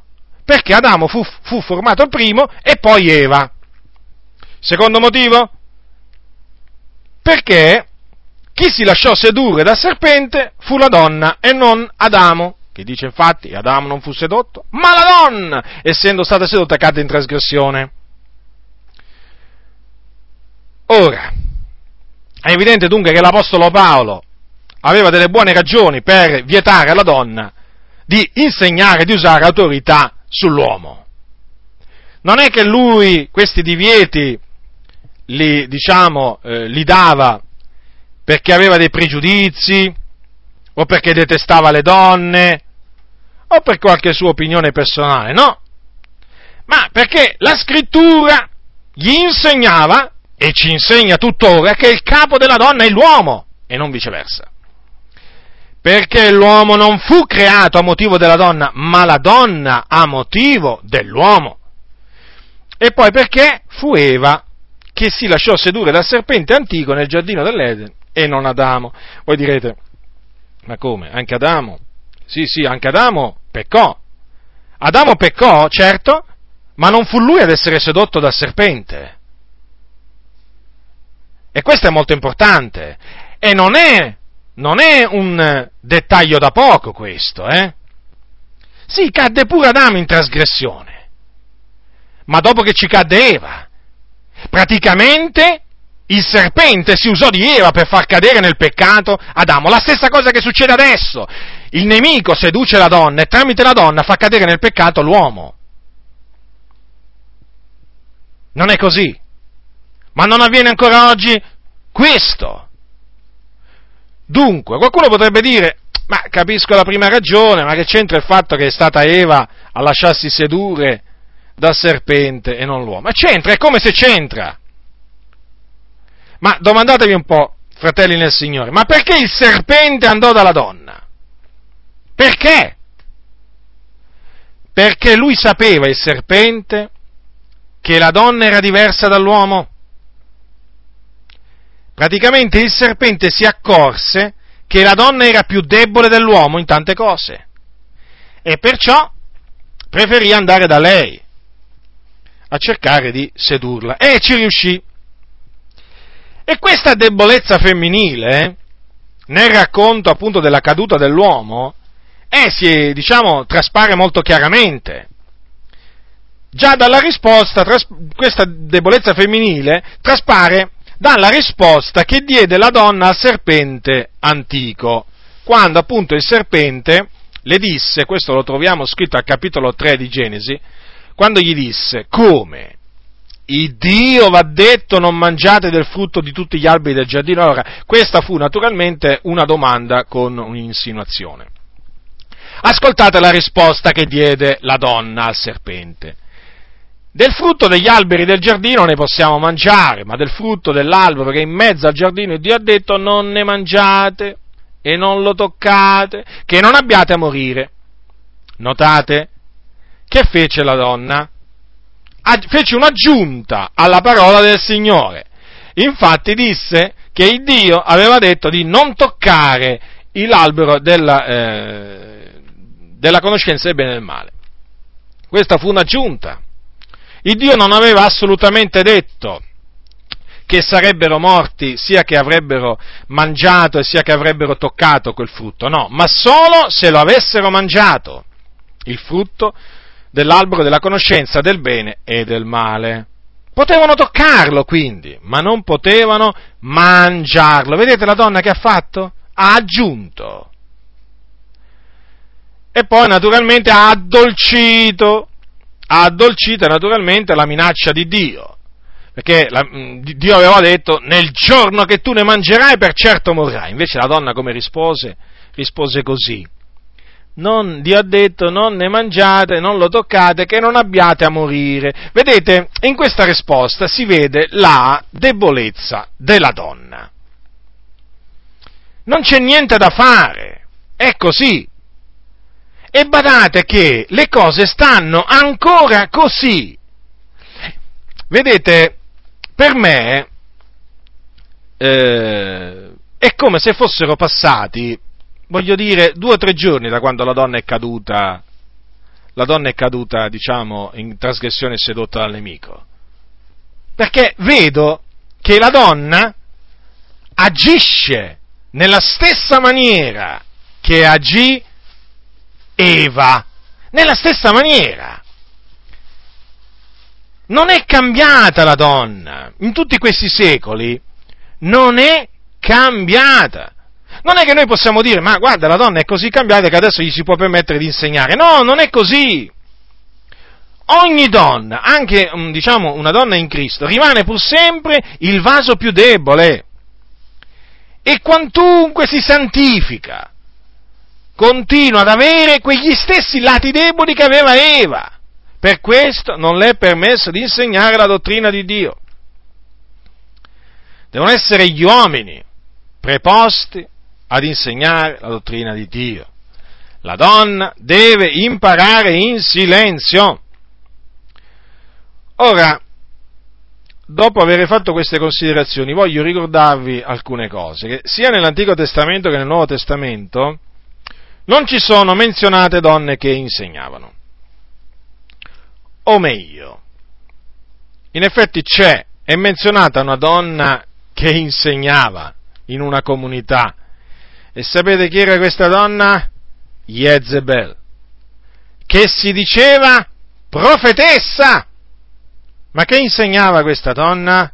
Perché Adamo fu, fu formato primo e poi Eva. Secondo motivo? Perché chi si lasciò sedurre dal serpente fu la donna e non Adamo, che dice infatti Adamo non fu sedotto, ma la donna, essendo stata sedotta, cadde in trasgressione. Ora, è evidente dunque che l'Apostolo Paolo aveva delle buone ragioni per vietare alla donna di insegnare, di usare autorità sull'uomo. Non è che lui questi divieti li, diciamo, eh, li dava perché aveva dei pregiudizi, o perché detestava le donne, o per qualche sua opinione personale, no, ma perché la scrittura gli insegnava, e ci insegna tuttora, che il capo della donna è l'uomo, e non viceversa. Perché l'uomo non fu creato a motivo della donna, ma la donna a motivo dell'uomo. E poi perché fu Eva che si lasciò sedurre dal serpente antico nel giardino dell'Eden e non Adamo. Voi direte, ma come? Anche Adamo? Sì, sì, anche Adamo peccò. Adamo peccò, certo, ma non fu lui ad essere sedotto dal serpente. E questo è molto importante. E non è non è un dettaglio da poco questo, eh? Sì, cadde pure Adamo in trasgressione, ma dopo che ci cadde Eva. Praticamente il serpente si usò di Eva per far cadere nel peccato Adamo. La stessa cosa che succede adesso. Il nemico seduce la donna e tramite la donna fa cadere nel peccato l'uomo. Non è così. Ma non avviene ancora oggi questo. Dunque, qualcuno potrebbe dire, ma capisco la prima ragione, ma che c'entra il fatto che è stata Eva a lasciarsi sedurre dal serpente e non l'uomo? Ma c'entra, è come se c'entra. Ma domandatevi un po', fratelli nel Signore, ma perché il serpente andò dalla donna? Perché? Perché lui sapeva, il serpente, che la donna era diversa dall'uomo? praticamente il serpente si accorse che la donna era più debole dell'uomo in tante cose e perciò preferì andare da lei a cercare di sedurla e ci riuscì. E questa debolezza femminile, eh, nel racconto appunto della caduta dell'uomo, eh, si, diciamo, traspare molto chiaramente. Già dalla risposta, tras- questa debolezza femminile traspare dalla risposta che diede la donna al serpente antico, quando appunto il serpente le disse, questo lo troviamo scritto al capitolo 3 di Genesi, quando gli disse, come? Il Dio va detto non mangiate del frutto di tutti gli alberi del giardino. Allora, questa fu naturalmente una domanda con un'insinuazione. Ascoltate la risposta che diede la donna al serpente. Del frutto degli alberi del giardino ne possiamo mangiare, ma del frutto dell'albero che è in mezzo al giardino Dio ha detto non ne mangiate e non lo toccate, che non abbiate a morire. Notate che fece la donna? Fece un'aggiunta alla parola del Signore. Infatti disse che il Dio aveva detto di non toccare l'albero della, eh, della conoscenza del bene e del male. Questa fu un'aggiunta. Il Dio non aveva assolutamente detto che sarebbero morti sia che avrebbero mangiato e sia che avrebbero toccato quel frutto, no, ma solo se lo avessero mangiato, il frutto dell'albero della conoscenza del bene e del male. Potevano toccarlo quindi, ma non potevano mangiarlo. Vedete la donna che ha fatto? Ha aggiunto. E poi naturalmente ha addolcito ha addolcito naturalmente la minaccia di Dio, perché la, Dio aveva detto nel giorno che tu ne mangerai per certo morrai, invece la donna come rispose? Rispose così, non, Dio ha detto non ne mangiate, non lo toccate, che non abbiate a morire. Vedete, in questa risposta si vede la debolezza della donna. Non c'è niente da fare, è così. E badate che le cose stanno ancora così. Vedete, per me eh, è come se fossero passati voglio dire, due o tre giorni da quando la donna è caduta, la donna è caduta, diciamo, in trasgressione sedotta dal nemico. Perché vedo che la donna agisce nella stessa maniera che agì Eva, nella stessa maniera. Non è cambiata la donna, in tutti questi secoli non è cambiata. Non è che noi possiamo dire, ma guarda, la donna è così cambiata che adesso gli si può permettere di insegnare. No, non è così. Ogni donna, anche mm, diciamo una donna in Cristo, rimane pur sempre il vaso più debole. E quantunque si santifica, continua ad avere quegli stessi lati deboli che aveva Eva. Per questo non le è permesso di insegnare la dottrina di Dio. Devono essere gli uomini preposti ad insegnare la dottrina di Dio. La donna deve imparare in silenzio. Ora, dopo aver fatto queste considerazioni, voglio ricordarvi alcune cose, che sia nell'Antico Testamento che nel Nuovo Testamento non ci sono menzionate donne che insegnavano. O meglio, in effetti c'è, è menzionata una donna che insegnava in una comunità. E sapete chi era questa donna? Jezebel, che si diceva profetessa. Ma che insegnava questa donna?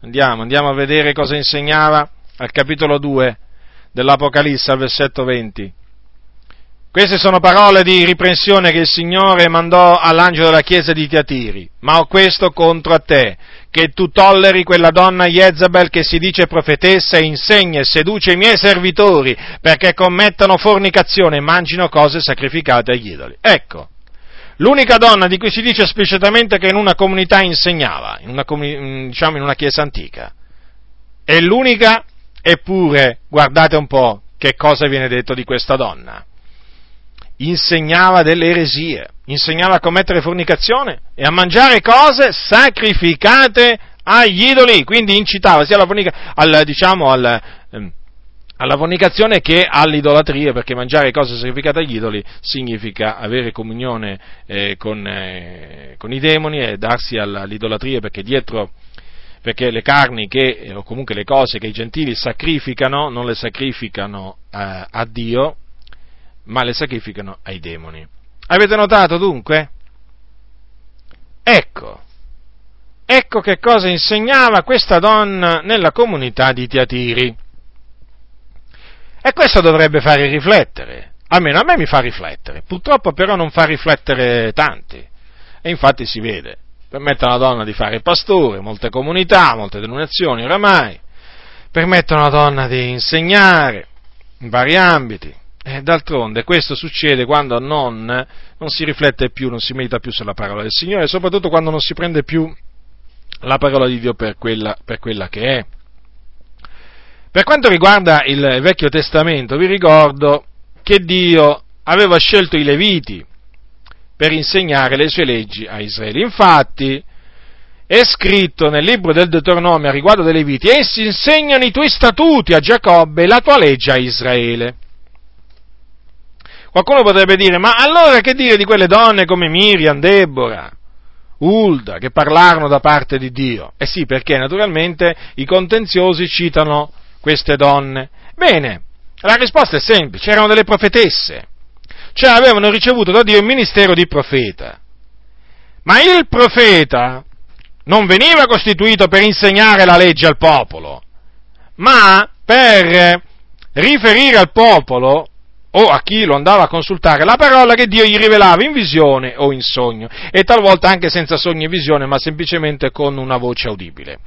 Andiamo, andiamo a vedere cosa insegnava al capitolo 2 dell'Apocalisse, al versetto 20. Queste sono parole di riprensione che il Signore mandò all'angelo della chiesa di Tiatiri. Ma ho questo contro a te, che tu tolleri quella donna Jezabel che si dice profetessa e insegna e seduce i miei servitori perché commettano fornicazione e mangino cose sacrificate agli idoli. Ecco, l'unica donna di cui si dice esplicitamente che in una comunità insegnava, in una, mm, diciamo in una chiesa antica, è l'unica, eppure guardate un po' che cosa viene detto di questa donna. Insegnava delle eresie, insegnava a commettere fornicazione e a mangiare cose sacrificate agli idoli, quindi incitava sia alla, fornica, al, diciamo, al, ehm, alla fornicazione che all'idolatria, perché mangiare cose sacrificate agli idoli significa avere comunione eh, con, eh, con, i demoni e darsi all'idolatria, perché dietro perché le carni che, o comunque le cose che i gentili sacrificano, non le sacrificano eh, a Dio, ma le sacrificano ai demoni. Avete notato dunque? Ecco, ecco che cosa insegnava questa donna nella comunità di Tiatiri. E questo dovrebbe fare riflettere, almeno a me mi fa riflettere, purtroppo però non fa riflettere tanti. E infatti si vede, permettono alla donna di fare pastore, molte comunità, molte denominazioni oramai, permettono alla donna di insegnare in vari ambiti, d'altronde questo succede quando non, non, si riflette più, non si medita più sulla parola del Signore, soprattutto quando non si prende più la parola di Dio per quella, per quella che è. Per quanto riguarda il Vecchio Testamento, vi ricordo che Dio aveva scelto i Leviti per insegnare le sue leggi a Israele. Infatti, è scritto nel libro del Deuteronomio a riguardo dei Leviti, essi insegnano i tuoi statuti a Giacobbe e la tua legge a Israele. Qualcuno potrebbe dire, ma allora che dire di quelle donne come Miriam, Deborah, Ulda, che parlarono da parte di Dio? Eh sì, perché naturalmente i contenziosi citano queste donne. Bene, la risposta è semplice, erano delle profetesse, cioè avevano ricevuto da Dio il ministero di profeta. Ma il profeta non veniva costituito per insegnare la legge al popolo, ma per riferire al popolo o a chi lo andava a consultare la parola che Dio gli rivelava in visione o in sogno, e talvolta anche senza sogno e visione, ma semplicemente con una voce udibile.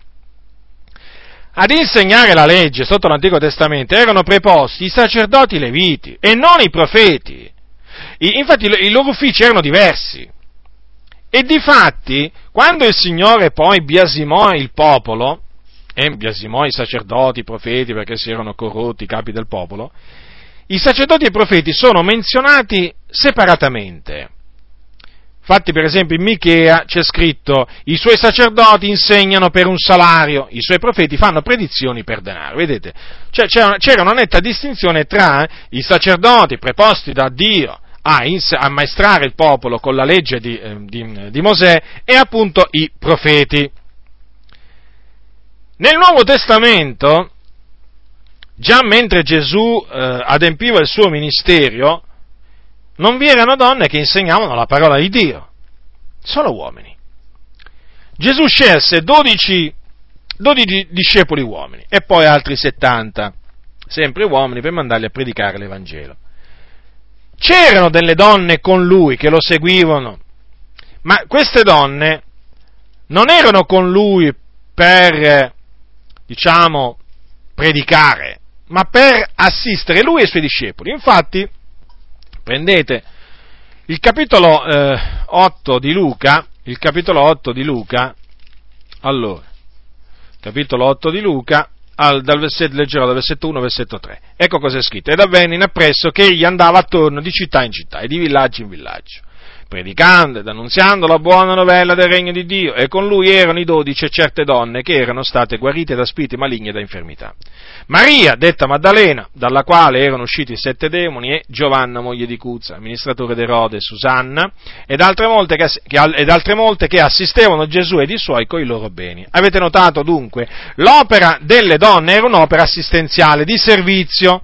Ad insegnare la legge sotto l'Antico Testamento erano preposti i sacerdoti leviti e non i profeti. Infatti i loro uffici erano diversi. E difatti, quando il Signore poi biasimò il popolo, e biasimò i sacerdoti, i profeti perché si erano corrotti i capi del popolo, i sacerdoti e i profeti sono menzionati separatamente. Infatti, per esempio, in Michea c'è scritto: i suoi sacerdoti insegnano per un salario, i suoi profeti fanno predizioni per denaro. Vedete? Cioè, c'era una netta distinzione tra i sacerdoti preposti da Dio a ammaestrare il popolo con la legge di, eh, di, di Mosè e appunto i profeti. Nel Nuovo Testamento, già mentre Gesù eh, adempiva il suo ministero, non vi erano donne che insegnavano la parola di Dio, solo uomini. Gesù scelse 12, 12 discepoli uomini e poi altri 70, sempre uomini, per mandarli a predicare l'Evangelo. C'erano delle donne con lui che lo seguivano, ma queste donne non erano con lui per, diciamo, predicare, ma per assistere lui e i suoi discepoli. Infatti, prendete il capitolo eh, 8 di Luca, il capitolo 8 di Luca, allora, capitolo 8 di Luca, al, dal versetto, leggerò dal versetto 1 al versetto 3. Ecco cosa è scritto. Ed avvenne in appresso che egli andava attorno di città in città e di villaggio in villaggio predicando ed annunziando la buona novella del regno di Dio, e con lui erano i dodici e certe donne che erano state guarite da spiriti maligni e da infermità. Maria, detta Maddalena, dalla quale erano usciti sette demoni, e Giovanna, moglie di Cuzza, amministratore d'Erode, Susanna, ed altre, molte che, ed altre molte che assistevano Gesù ed i suoi coi loro beni. Avete notato dunque, l'opera delle donne era un'opera assistenziale, di servizio.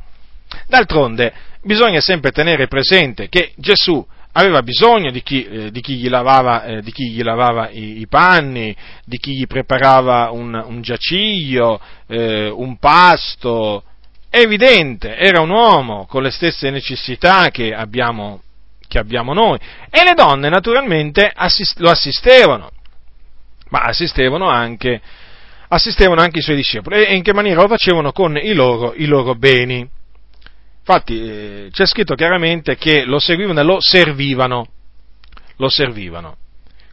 D'altronde, bisogna sempre tenere presente che Gesù aveva bisogno di chi, eh, di chi gli lavava, eh, chi gli lavava i, i, panni, di chi gli preparava un, un giaciglio, eh, un pasto. È evidente, era un uomo con le stesse necessità che abbiamo, che abbiamo noi. E le donne naturalmente assist, lo assistevano, ma assistevano anche, assistevano anche i suoi discepoli. E in che maniera lo facevano? Con i loro, i loro beni. Infatti eh, c'è scritto chiaramente che lo seguivano e lo servivano. Lo servivano.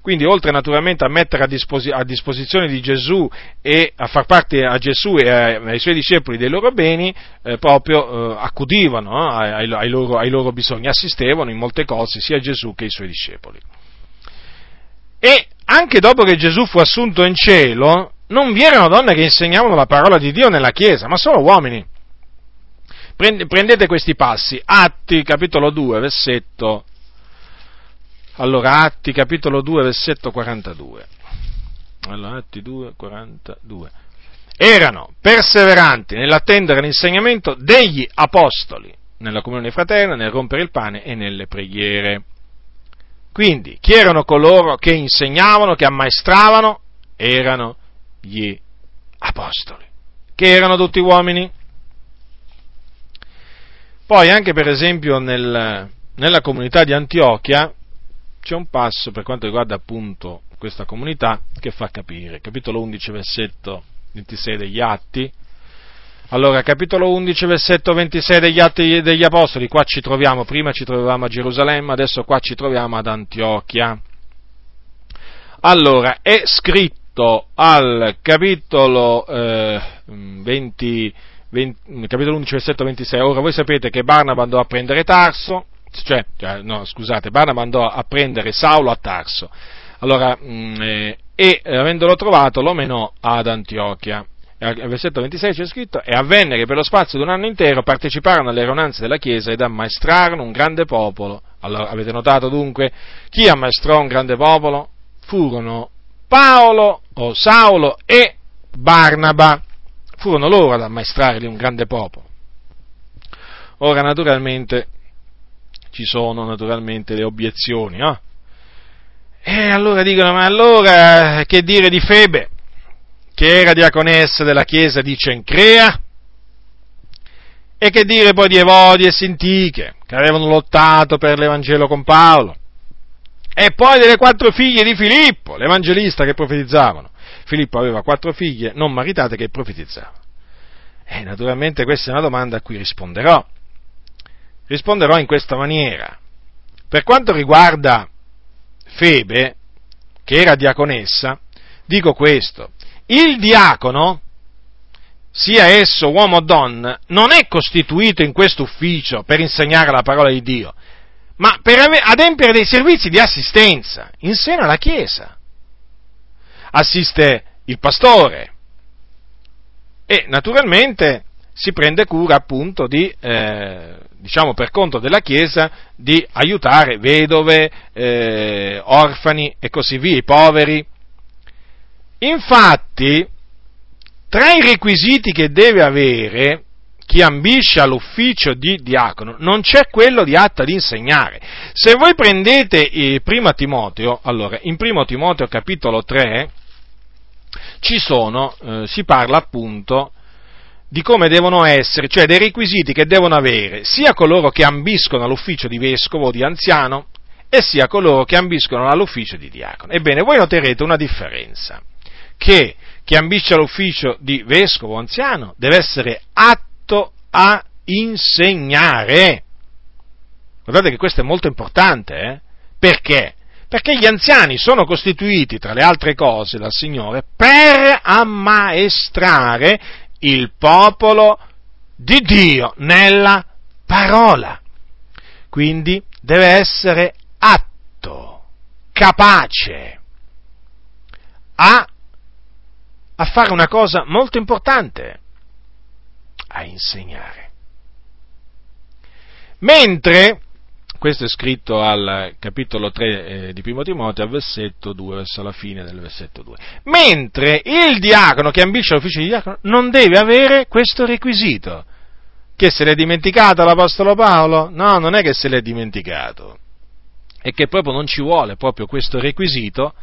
Quindi oltre naturalmente a mettere a, disposi- a, disposizione di Gesù e a far parte a Gesù e ai suoi discepoli dei loro beni, eh, proprio eh, accudivano eh, ai, ai, loro, ai, loro, bisogni, assistevano in molte cose sia Gesù che i suoi discepoli. E anche dopo che Gesù fu assunto in cielo, non vi erano donne che insegnavano la parola di Dio nella Chiesa, ma solo uomini prendete questi passi, Atti capitolo 2, versetto, allora Atti capitolo 2, versetto 42. Allora, Atti 2, 42. Erano perseveranti nell'attendere l'insegnamento degli apostoli, nella comunione fraterna, nel rompere il pane e nelle preghiere. Quindi, chi erano coloro che insegnavano, che ammaestravano? Erano gli apostoli, che erano tutti uomini poi anche per esempio nel, nella comunità di Antiochia c'è un passo per quanto riguarda appunto questa comunità che fa capire, capitolo 11 versetto 26 degli Atti, allora, capitolo 11, versetto 26 degli Atti degli Apostoli, qua ci troviamo, prima ci trovavamo a Gerusalemme, adesso qua ci troviamo ad Antiochia. Allora, è scritto al capitolo eh, 20, 20, capitolo 11, versetto 26. Ora voi sapete che Barnaba andò a prendere Tarso, cioè, cioè no, scusate, Barnaba andò a prendere Saulo a Tarso. Allora, mh, mm, eh, e avendolo trovato lo menò ad Antiochia. Al versetto 26 c'è scritto, e avvenne che per lo spazio di un anno intero parteciparono alle aeronanze della Chiesa ed ammaestrarono un grande popolo. Allora, avete notato dunque chi ammaestrò un grande popolo? Furono Paolo o Saulo e Barnaba furono loro ad ammaestrare un grande popolo. Ora, naturalmente, ci sono naturalmente le obiezioni, no? E allora dicono, ma allora che dire di Febe, che era diaconessa della chiesa di Cencrea? E che dire poi di Evodi e Sintiche, che avevano lottato per l'Evangelo con Paolo? E poi delle quattro figlie di Filippo, l'evangelista che profetizzavano. Filippo aveva quattro figlie non maritate che profetizzavano. E naturalmente questa è una domanda a cui risponderò. Risponderò in questa maniera. Per quanto riguarda Febe, che era diaconessa, dico questo. Il diacono, sia esso uomo o donna, non è costituito in questo ufficio per insegnare la parola di Dio, ma per adempiere dei servizi di assistenza in seno alla Chiesa. Assiste il pastore e naturalmente si prende cura appunto di, eh, diciamo per conto della Chiesa, di aiutare vedove, eh, orfani e così via, i poveri. Infatti, tra i requisiti che deve avere chi ambisce all'ufficio di diacono non c'è quello di atto ad insegnare. Se voi prendete il primo Timoteo, allora, in primo Timoteo capitolo 3 ci sono, eh, si parla appunto di come devono essere, cioè dei requisiti che devono avere sia coloro che ambiscono all'ufficio di vescovo o di anziano e sia coloro che ambiscono all'ufficio di diacono. Ebbene, voi noterete una differenza, che chi ambisce all'ufficio di vescovo o anziano deve essere atto a insegnare. Guardate che questo è molto importante, eh? Perché? Perché gli anziani sono costituiti, tra le altre cose, dal Signore per ammaestrare il popolo di Dio nella parola. Quindi deve essere atto, capace a, a fare una cosa molto importante, a insegnare. Mentre questo è scritto al capitolo 3 eh, di Primo Timoteo, al versetto 2, verso la fine del versetto 2. Mentre il diacono che ambisce l'ufficio di diacono non deve avere questo requisito. Che se l'è dimenticato l'Apostolo Paolo? No, non è che se l'è dimenticato. È che proprio non ci vuole proprio questo requisito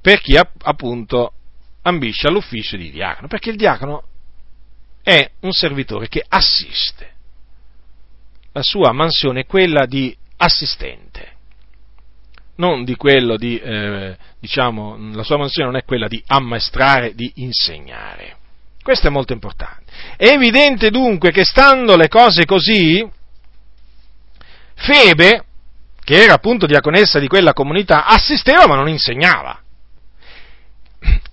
per chi appunto ambisce all'ufficio di diacono. Perché il diacono è un servitore che assiste la sua mansione è quella di assistente, non di quello di, eh, diciamo, la sua mansione non è quella di ammaestrare, di insegnare. Questo è molto importante. È evidente dunque che stando le cose così, Febe, che era appunto diaconessa di quella comunità, assisteva ma non insegnava.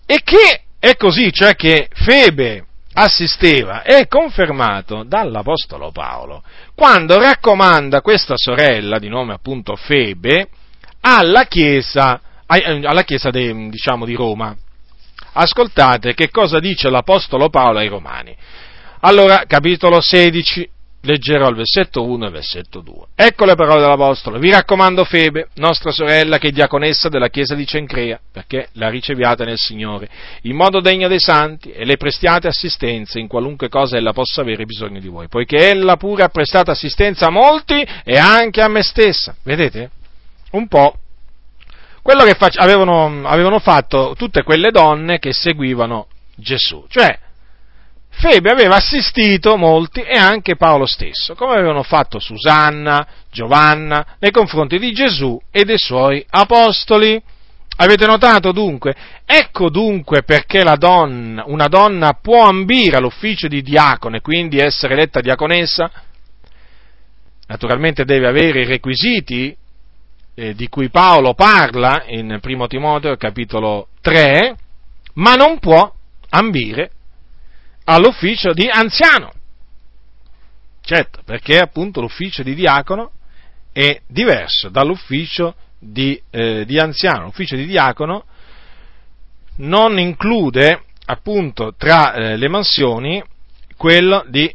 E che è così, cioè che Febe assisteva è confermato dall'Apostolo Paolo quando raccomanda questa sorella, di nome appunto Febe, alla Chiesa, alla chiesa de, diciamo, di Roma. Ascoltate che cosa dice l'Apostolo Paolo ai Romani. Allora, capitolo 16, leggerò il versetto 1 e il versetto 2. Ecco le parole dell'Apostolo. Vi raccomando Febe, nostra sorella, che è diaconessa della chiesa di Cencrea, perché la riceviate nel Signore, in modo degno dei santi, e le prestiate assistenza in qualunque cosa ella possa avere bisogno di voi, poiché ella pure ha prestato assistenza a molti e anche a me stessa. Vedete? Un po' quello che fac- avevano, avevano fatto tutte quelle donne che seguivano Gesù, cioè Febe aveva assistito molti e anche Paolo stesso, come avevano fatto Susanna, Giovanna, nei confronti di Gesù e dei suoi apostoli. Avete notato dunque? Ecco dunque perché donna, una donna può ambire all'ufficio di diacone, quindi essere eletta diaconessa. Naturalmente deve avere i requisiti eh, di cui Paolo parla in 1 Timoteo capitolo 3, ma non può ambire all'ufficio di anziano. Certo, perché appunto l'ufficio di diacono è diverso dall'ufficio di, eh, di anziano. L'ufficio di diacono non include appunto tra eh, le mansioni quello di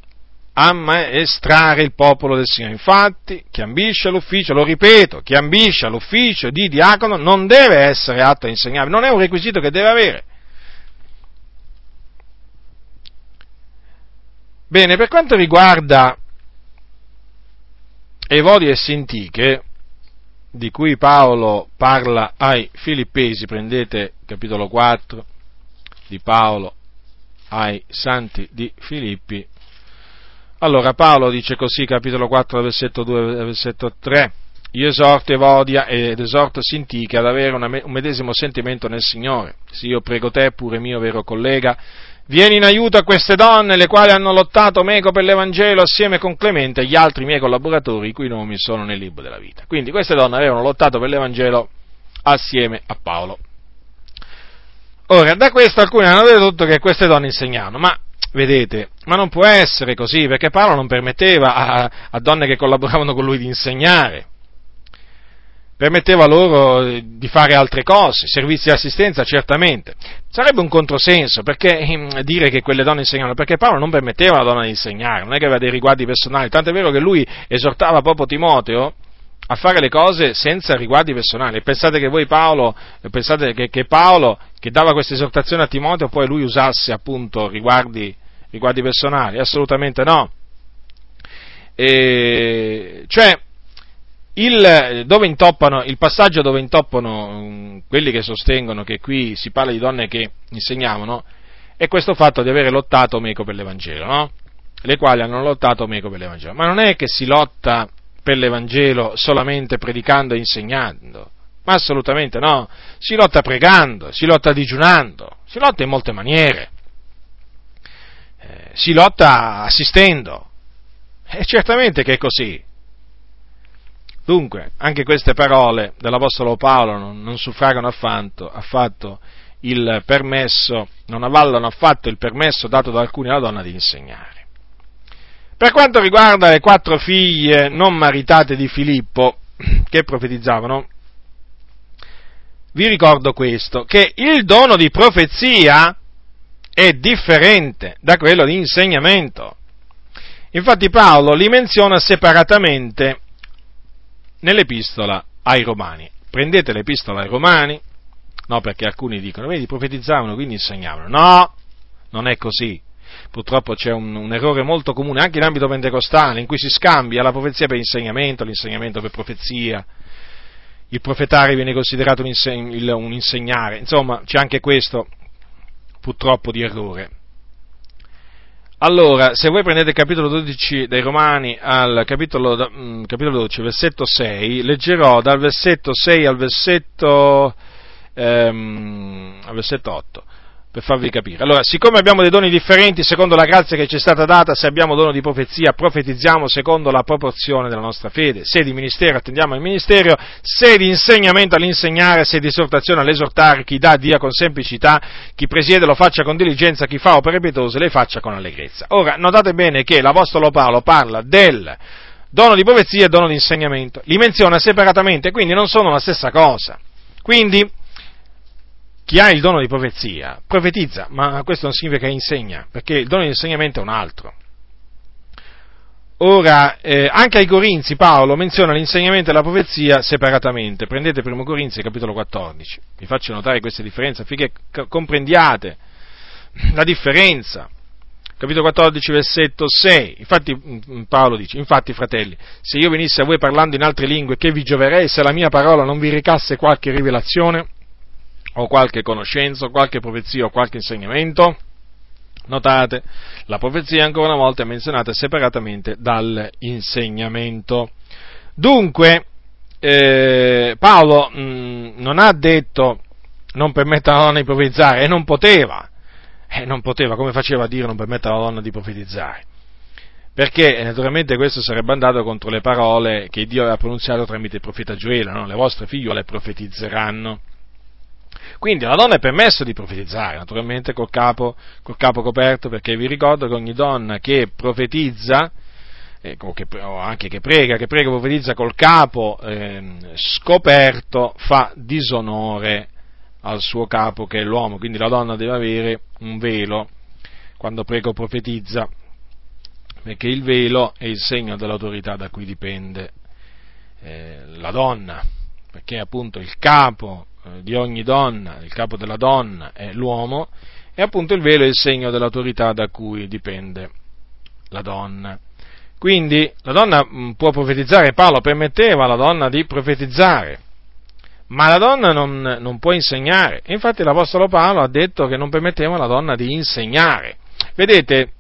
ammaestrare il popolo del Signore. Infatti, chi ambisce all'ufficio, lo ripeto, chi ambisce all'ufficio di diacono non deve essere atto a insegnare, non è un requisito che deve avere. Bene, per quanto riguarda Evodio e Sintiche, di cui Paolo parla ai Filippesi, prendete capitolo 4 di Paolo ai santi di Filippi. Allora Paolo dice così, capitolo 4, versetto 2 versetto 3, io esorto Evodia ed esorto Sintiche ad avere un medesimo sentimento nel Signore. Se io prego te, pure mio vero collega, Vieni in aiuto a queste donne, le quali hanno lottato meco per l'Evangelo assieme con Clemente e gli altri miei collaboratori, i cui nomi sono nel libro della vita. Quindi queste donne avevano lottato per l'Evangelo assieme a Paolo. Ora, da questo alcuni hanno dedotto che queste donne insegnavano, ma vedete, ma non può essere così, perché Paolo non permetteva a, a donne che collaboravano con lui di insegnare. Permetteva loro di fare altre cose, servizi di assistenza certamente. Sarebbe un controsenso perché ehm, dire che quelle donne insegnavano, perché Paolo non permetteva alla donna di insegnare, non è che aveva dei riguardi personali, tanto è vero che lui esortava proprio Timoteo a fare le cose senza riguardi personali. Pensate che voi Paolo, pensate che, che Paolo, che dava questa esortazione a Timoteo, poi lui usasse appunto riguardi, riguardi personali? Assolutamente no. E, cioè, il, dove intoppano, il passaggio dove intoppano um, quelli che sostengono che qui si parla di donne che insegnavano è questo fatto di avere lottato meco per l'Evangelo, no? Le quali hanno lottato meco per l'Evangelo. Ma non è che si lotta per l'Evangelo solamente predicando e insegnando, ma assolutamente no. Si lotta pregando, si lotta digiunando, si lotta in molte maniere. Eh, si lotta assistendo. E certamente che è così. Dunque, anche queste parole dell'Apostolo Paolo non, non suffragano affatto, affatto il permesso, non avvallano affatto il permesso dato da alcuni alla donna di insegnare. Per quanto riguarda le quattro figlie non maritate di Filippo che profetizzavano, vi ricordo questo, che il dono di profezia è differente da quello di insegnamento. Infatti Paolo li menziona separatamente nell'epistola ai Romani. Prendete l'epistola ai Romani, no perché alcuni dicono, vedi, profetizzavano, quindi insegnavano. No, non è così. Purtroppo c'è un, un, errore molto comune anche in ambito pentecostale, in cui si scambia la profezia per insegnamento, l'insegnamento per profezia. Il profetare viene considerato un, inseg- un insegnare. Insomma, c'è anche questo purtroppo di errore. Allora, se voi prendete il capitolo 12 dei Romani al capitolo, mm, capitolo 12, versetto 6, leggerò dal versetto 6 al versetto, ehm, al versetto 8 per farvi capire. Allora, siccome abbiamo dei doni differenti secondo la grazia che ci è stata data, se abbiamo dono di profezia, profetizziamo secondo la proporzione della nostra fede, se di ministero attendiamo il ministero, se di insegnamento all'insegnare, se di esortazione all'esortare, chi dà dia con semplicità, chi presiede lo faccia con diligenza, chi fa opere pietose le faccia con allegrezza. Ora, notate bene che l'Apostolo Paolo parla del dono di profezia e dono di insegnamento, li menziona separatamente, quindi non sono la stessa cosa. Quindi, chi ha il dono di profezia profetizza, ma questo non significa che insegna, perché il dono di insegnamento è un altro. Ora, eh, anche ai Corinzi Paolo menziona l'insegnamento e la profezia separatamente. Prendete 1 Corinzi capitolo 14. Vi faccio notare queste differenze affinché comprendiate la differenza. Capitolo 14, versetto 6. Infatti mm, mm, Paolo dice, infatti fratelli, se io venissi a voi parlando in altre lingue, che vi gioverei se la mia parola non vi recasse qualche rivelazione? O qualche conoscenza, o qualche profezia o qualche insegnamento? Notate, la profezia ancora una volta è menzionata separatamente dall'insegnamento. Dunque, eh, Paolo mh, mm, non ha detto non permetta alla donna di profetizzare, e non poteva, e non poteva, come faceva a dire non permetta alla donna di profetizzare? Perché eh, naturalmente questo sarebbe andato contro le parole che Dio aveva pronunziato tramite il profeta Gioele, no? le vostre figliole profetizzeranno. Quindi alla donna è permesso di profetizzare, naturalmente col capo, col capo coperto, perché vi ricordo che ogni donna che profetizza, eh, o, che, o, anche che prega, che prega o profetizza col capo eh, scoperto, fa disonore al suo capo che è l'uomo, quindi la donna deve avere un velo quando prega o profetizza, perché il velo è il segno dell'autorità da cui dipende eh, la donna, perché appunto il capo di ogni donna, il capo della donna è l'uomo, e appunto il velo è il segno dell'autorità da cui dipende la donna. Quindi la donna mm, può profetizzare, Paolo permetteva alla donna di profetizzare, ma la donna non, non può insegnare. Infatti l'Apostolo Paolo ha detto che non permetteva alla donna di insegnare. Vedete,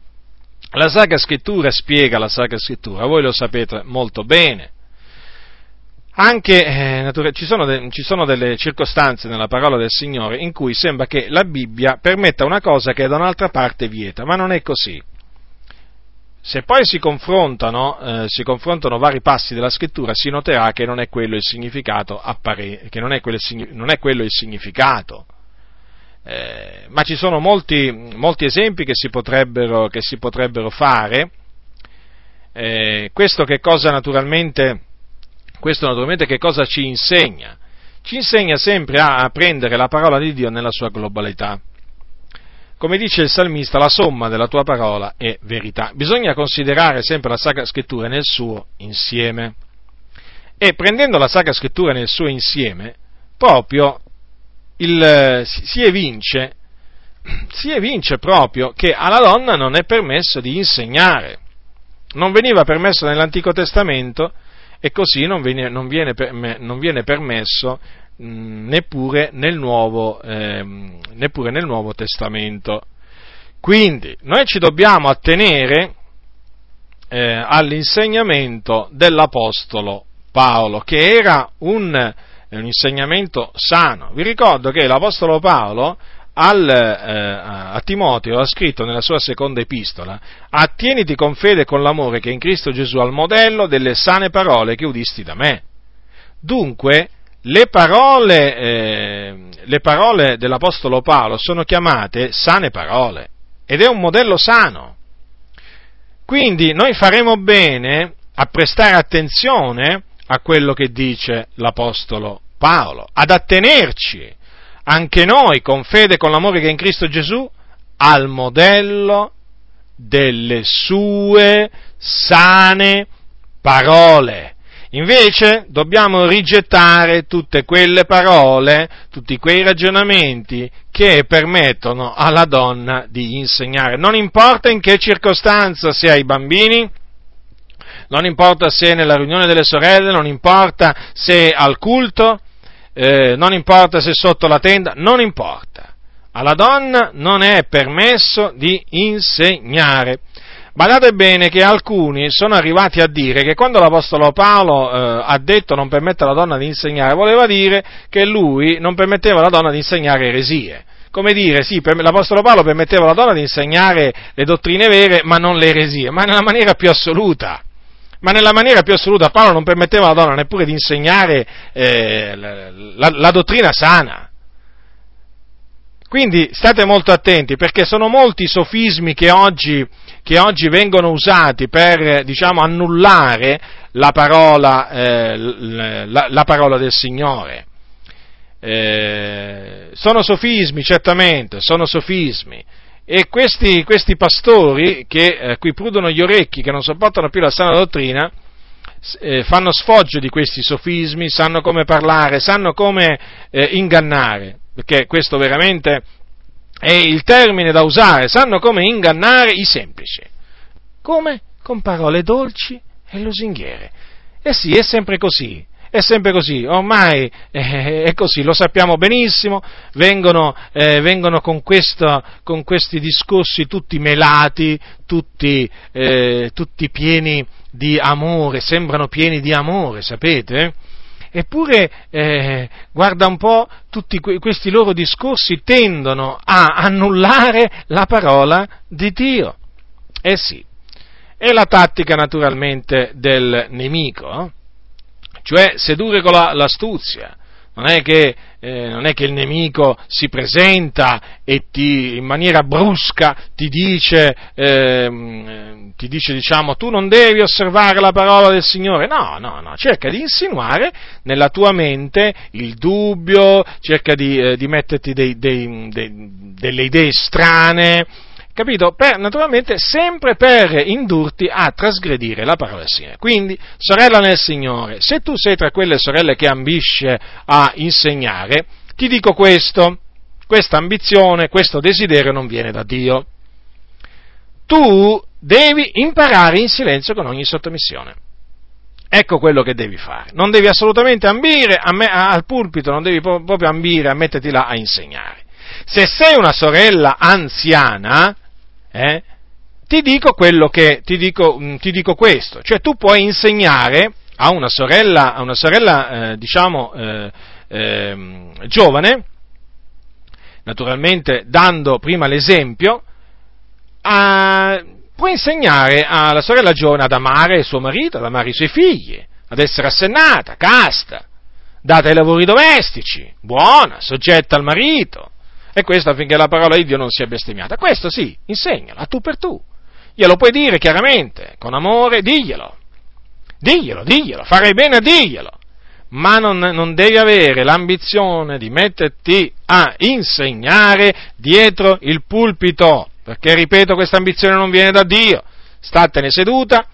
la Sacra Scrittura spiega la Sacra Scrittura, voi lo sapete molto bene anche eh, ci, sono de, ci, sono delle circostanze nella parola del Signore in cui sembra che la Bibbia permetta una cosa che da un'altra parte vieta, ma non è così. Se poi si confrontano, eh, si confrontano vari passi della scrittura, si noterà che non è quello il significato, appare, non è quello il, non è quello il significato. Eh, ma ci sono molti, molti esempi che si potrebbero, che si potrebbero fare. Eh, questo che cosa naturalmente Questo naturalmente che cosa ci insegna? Ci insegna sempre a prendere la parola di Dio nella sua globalità. Come dice il salmista, la somma della tua parola è verità. Bisogna considerare sempre la Sacra Scrittura nel suo insieme. E prendendo la Sacra Scrittura nel suo insieme, proprio il, si, evince, si evince proprio che alla donna non è permesso di insegnare. Non veniva permesso nell'Antico Testamento e così non viene, non viene, non viene permesso mh, neppure, nel nuovo, eh, neppure nel Nuovo Testamento. Quindi noi ci dobbiamo attenere eh, all'insegnamento dell'Apostolo Paolo, che era un, un, insegnamento sano. Vi ricordo che l'Apostolo Paolo al, eh, a Timoteo ha scritto nella sua seconda epistola, attieniti con fede e con l'amore che in Cristo Gesù al modello delle sane parole che udisti da me. Dunque, le parole, eh, le parole dell'Apostolo Paolo sono chiamate sane parole ed è un modello sano. Quindi noi faremo bene a prestare attenzione a quello che dice l'Apostolo Paolo, ad attenerci anche noi con fede e con l'amore che è in Cristo Gesù al modello delle sue sane parole. Invece dobbiamo rigettare tutte quelle parole, tutti quei ragionamenti che permettono alla donna di insegnare. Non importa in che circostanza, se ai bambini, non importa se nella riunione delle sorelle, non importa se al culto, eh, non importa se sotto la tenda, non importa. Alla donna non è permesso di insegnare. Badate bene che alcuni sono arrivati a dire che quando l'Apostolo Paolo eh, ha detto non permette alla donna di insegnare, voleva dire che lui non permetteva alla donna di insegnare eresie. Come dire, sì, l'Apostolo Paolo permetteva alla donna di insegnare le dottrine vere, ma non le eresie, ma nella maniera più assoluta ma nella maniera più assoluta Paolo non permetteva alla donna neppure di insegnare eh, la, la, dottrina sana. Quindi state molto attenti perché sono molti i sofismi che oggi, che oggi vengono usati per diciamo, annullare la parola, eh, la, la parola, del Signore. Eh, sono sofismi, certamente, sono sofismi. E questi, questi pastori, che, a eh, cui prudono gli orecchi, che non sopportano più la sana dottrina, eh, fanno sfoggio di questi sofismi, sanno come parlare, sanno come eh, ingannare perché questo veramente è il termine da usare, sanno come ingannare i semplici. Come? Con parole dolci e lusinghiere. Eh sì, è sempre così, è sempre così, ormai eh, è così, lo sappiamo benissimo, vengono, eh, vengono con, questo, con, questi discorsi tutti melati, tutti, eh, tutti, pieni di amore, sembrano pieni di amore, sapete? Eppure, eh, guarda un po', tutti questi loro discorsi tendono a annullare la parola di Dio. Eh sì, è la tattica naturalmente del nemico, eh? Cioè sedurre con la, l'astuzia. Non è, che, eh, non è, che, il nemico si presenta e ti, in maniera brusca ti dice, eh, ti dice diciamo, tu non devi osservare la parola del Signore. No, no, no, cerca di insinuare nella tua mente il dubbio, cerca di, eh, di metterti dei, dei, dei, delle idee strane, capito? Per, naturalmente sempre per indurti a trasgredire la parola del Signore. Quindi, sorella nel Signore, se tu sei tra quelle sorelle che ambisce a insegnare, ti dico questo, questa ambizione, questo desiderio non viene da Dio. Tu devi imparare in silenzio con ogni sottomissione. Ecco quello che devi fare. Non devi assolutamente ambire me, al pulpito, non devi proprio ambire a metterti là a insegnare. Se sei una sorella anziana, eh, ti dico che, ti dico, mm, ti dico questo, cioè tu puoi insegnare a una sorella, a una sorella eh, diciamo, eh, eh, giovane, naturalmente dando prima l'esempio, a, puoi insegnare alla sorella giovane ad amare suo marito, ad amare i suoi figli, ad essere assennata, casta, data ai lavori domestici, buona, soggetta al marito, e questo affinché la parola di Dio non sia bestemmiata. Questo sì, insegnalo, a tu per tu. Glielo puoi dire chiaramente, con amore, diglielo. diglielo, diglielo, farei bene a dirglielo. Ma non, non devi avere l'ambizione di metterti a insegnare dietro il pulpito, perché ripeto, questa ambizione non viene da Dio. Statene seduta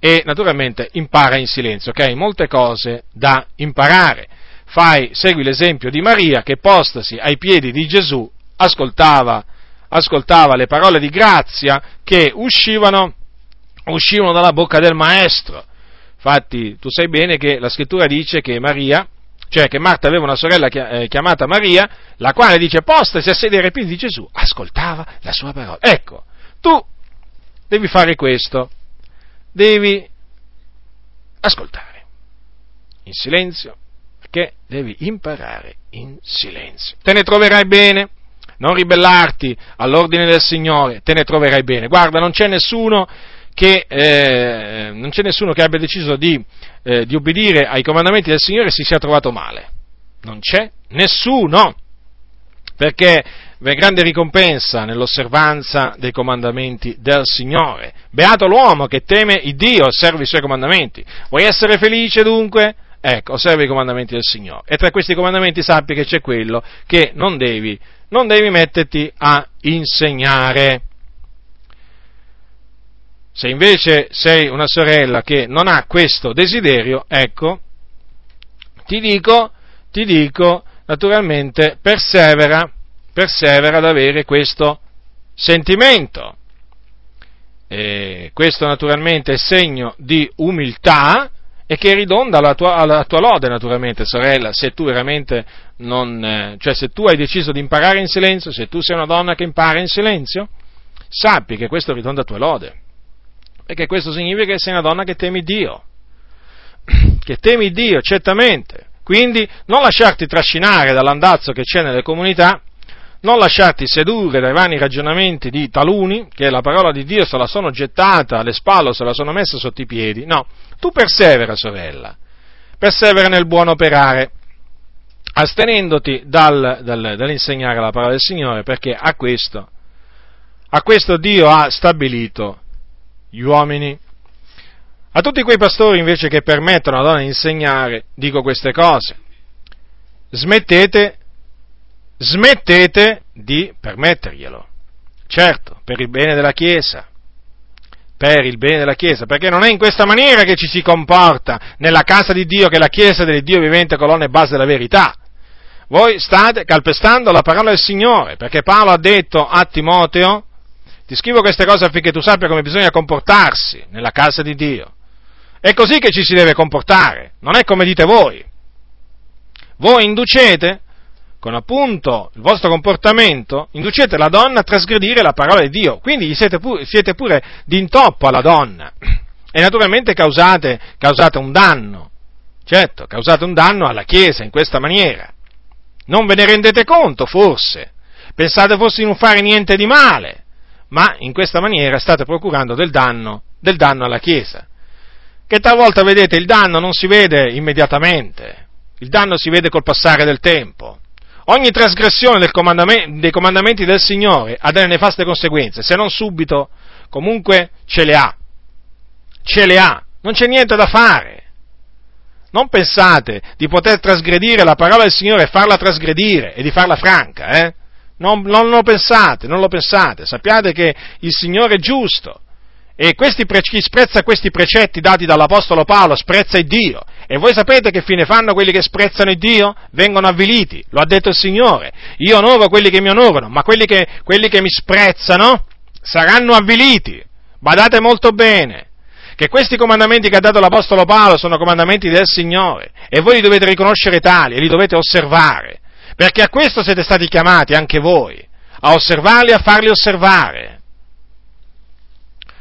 e naturalmente impara in silenzio, ok? Molte cose da imparare. Fai, segui l'esempio di Maria che postasi ai piedi di Gesù ascoltava, ascoltava le parole di grazia che uscivano, uscivano dalla bocca del Maestro. Infatti, tu sai bene che la scrittura dice che Maria, cioè che Marta aveva una sorella eh, chiamata Maria, la quale dice postasi a sedere ai piedi di Gesù, ascoltava la sua parola. Ecco, tu devi fare questo devi ascoltare in silenzio, perché devi imparare in silenzio. Te ne troverai bene, non ribellarti all'ordine del Signore, te ne troverai bene. Guarda, non c'è nessuno che, eh, non c'è nessuno che abbia deciso di, eh, di obbedire ai comandamenti del Signore e si sia trovato male. Non c'è nessuno, perché v'è grande ricompensa nell'osservanza dei comandamenti del Signore. Beato l'uomo che teme il Dio e osserva i suoi comandamenti. Vuoi essere felice dunque? Ecco, osserva i comandamenti del Signore. E tra questi comandamenti sappi che c'è quello che non devi, non devi metterti a insegnare. Se invece sei una sorella che non ha questo desiderio, ecco, ti dico, ti dico, naturalmente, persevera persevera ad avere questo sentimento. E questo naturalmente è segno di umiltà e che ridonda alla tua, alla tua lode naturalmente, sorella, se tu veramente non, eh, cioè se tu hai deciso di imparare in silenzio, se tu sei una donna che impara in silenzio, sappi che questo ridonda a tua lode, perché questo significa che sei una donna che temi Dio, che temi Dio, certamente, quindi non lasciarti trascinare dall'andazzo che c'è nelle comunità, non lasciarti sedurre dai vani ragionamenti di taluni, che la parola di Dio se la sono gettata alle spalle, se la sono messa sotto i piedi. No, tu persevera, sorella, persevera nel buon operare, astenendoti dal, dal, dall'insegnare la parola del Signore, perché a questo, a questo Dio ha stabilito gli uomini. A tutti quei pastori invece che permettono alla donna di insegnare, dico queste cose. Smettete smettete di permetterglielo. Certo, per il bene della Chiesa, per il bene della Chiesa, perché non è in questa maniera che ci si comporta nella casa di Dio, che è la Chiesa del Dio vivente, colonna e base della verità. Voi state calpestando la parola del Signore, perché Paolo ha detto a Timoteo, ti scrivo queste cose affinché tu sappia come bisogna comportarsi nella casa di Dio. È così che ci si deve comportare, non è come dite voi. Voi inducete con appunto il vostro comportamento, inducete la donna a trasgredire la parola di Dio, quindi siete pure, siete pure d'intoppo alla donna e naturalmente causate, causate un danno, certo, causate un danno alla Chiesa in questa maniera. Non ve ne rendete conto, forse, pensate forse di non fare niente di male, ma in questa maniera state procurando del danno, del danno alla Chiesa. Che talvolta, vedete, il danno non si vede immediatamente, il danno si vede col passare del tempo. Ogni trasgressione del comandamento, dei comandamenti del Signore ha delle nefaste conseguenze, se non subito, comunque ce le ha. Ce le ha, non c'è niente da fare. Non pensate di poter trasgredire la parola del Signore e farla trasgredire e di farla franca, eh? Non, non lo pensate, non lo pensate. Sappiate che il Signore è giusto e questi, chi sprezza questi precetti dati dall'Apostolo Paolo sprezza il Dio. E voi sapete che fine fanno quelli che sprezzano il Dio? Vengono avviliti, lo ha detto il Signore. Io onoro quelli che mi onorano, ma quelli che, quelli che mi sprezzano saranno avviliti. Badate molto bene che questi comandamenti che ha dato l'Apostolo Paolo sono comandamenti del Signore e voi li dovete riconoscere tali e li dovete osservare, perché a questo siete stati chiamati anche voi, a osservarli e a farli osservare.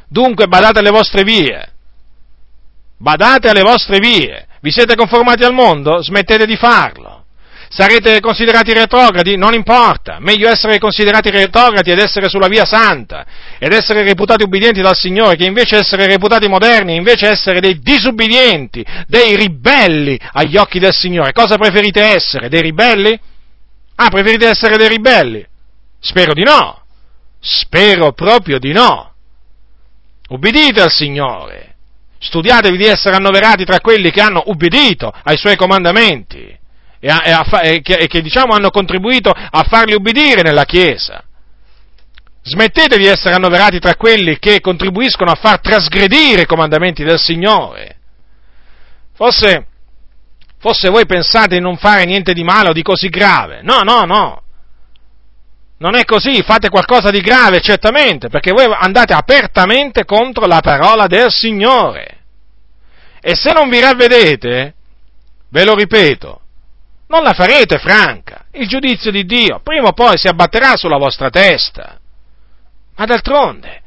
Dunque badate alle vostre vie, badate alle vostre vie, vi siete conformati al mondo? Smettete di farlo. Sarete considerati retrogradi? Non importa, meglio essere considerati retrogradi ed essere sulla via santa, ed essere reputati ubbidienti dal Signore, che invece essere reputati moderni, invece essere dei disubbidienti, dei ribelli agli occhi del Signore. Cosa preferite essere? Dei ribelli? Ah, preferite essere dei ribelli? Spero di no. Spero proprio di no. Ubbidite al Signore. Studiatevi di essere annoverati tra quelli che hanno ubbidito ai suoi comandamenti e, a, e, a, e, che, e che, diciamo, hanno contribuito a farli ubbidire nella Chiesa. Smettete di essere annoverati tra quelli che contribuiscono a far trasgredire i comandamenti del Signore. Forse, forse voi pensate di non fare niente di male o di così grave. No, no, no. Non è così, fate qualcosa di grave, certamente, perché voi andate apertamente contro la parola del Signore. E se non vi ravvedete, ve lo ripeto, non la farete franca. Il giudizio di Dio prima o poi si abbatterà sulla vostra testa. Ma d'altronde,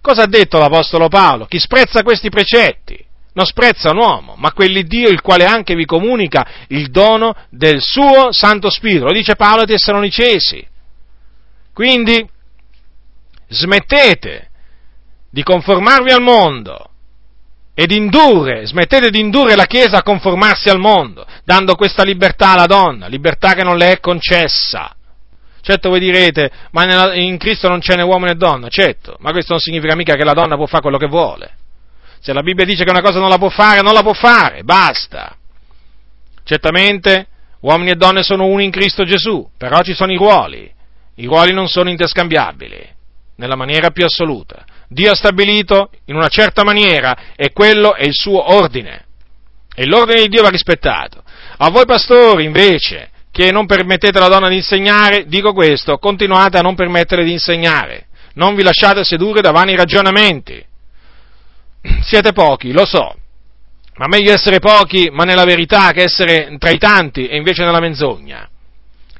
cosa ha detto l'Apostolo Paolo? Chi sprezza questi precetti non sprezza un uomo, ma quell'Iddio il quale anche vi comunica il dono del suo Santo Spirito. Lo dice Paolo ai Tessalonicesi. Quindi smettete di conformarvi al mondo ed indurre, smettete di indurre la Chiesa a conformarsi al mondo, dando questa libertà alla donna, libertà che non le è concessa. Certo voi direte, ma in Cristo non c'è né uomo né donna, certo, ma questo non significa mica che la donna può fare quello che vuole. Se la Bibbia dice che una cosa non la può fare, non la può fare, basta. Certamente uomini e donne sono uni in Cristo Gesù, però ci sono i ruoli. I ruoli non sono interscambiabili, nella maniera più assoluta. Dio ha stabilito in una certa maniera e quello è il suo ordine. E l'ordine di Dio va rispettato. A voi pastori, invece, che non permettete alla donna di insegnare, dico questo, continuate a non permettere di insegnare. Non vi lasciate sedurre da vani ragionamenti. Siete pochi, lo so, ma meglio essere pochi, ma nella verità, che essere tra i tanti e invece nella menzogna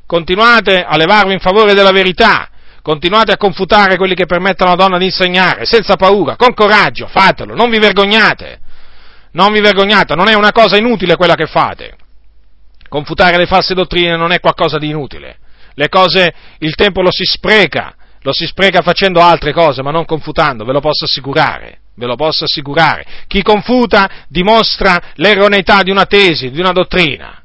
continuate a levarvi in favore della verità, continuate a confutare quelli che permettono alla donna di insegnare, senza paura, con coraggio, fatelo, non vi vergognate, non vi vergognate, non è una cosa inutile quella che fate. Confutare le false dottrine non è qualcosa di inutile. Le cose, il tempo lo si spreca, lo si spreca facendo altre cose, ma non confutando, ve lo posso assicurare. Ve lo posso assicurare. Chi confuta dimostra l'erroneità di una tesi, di una dottrina.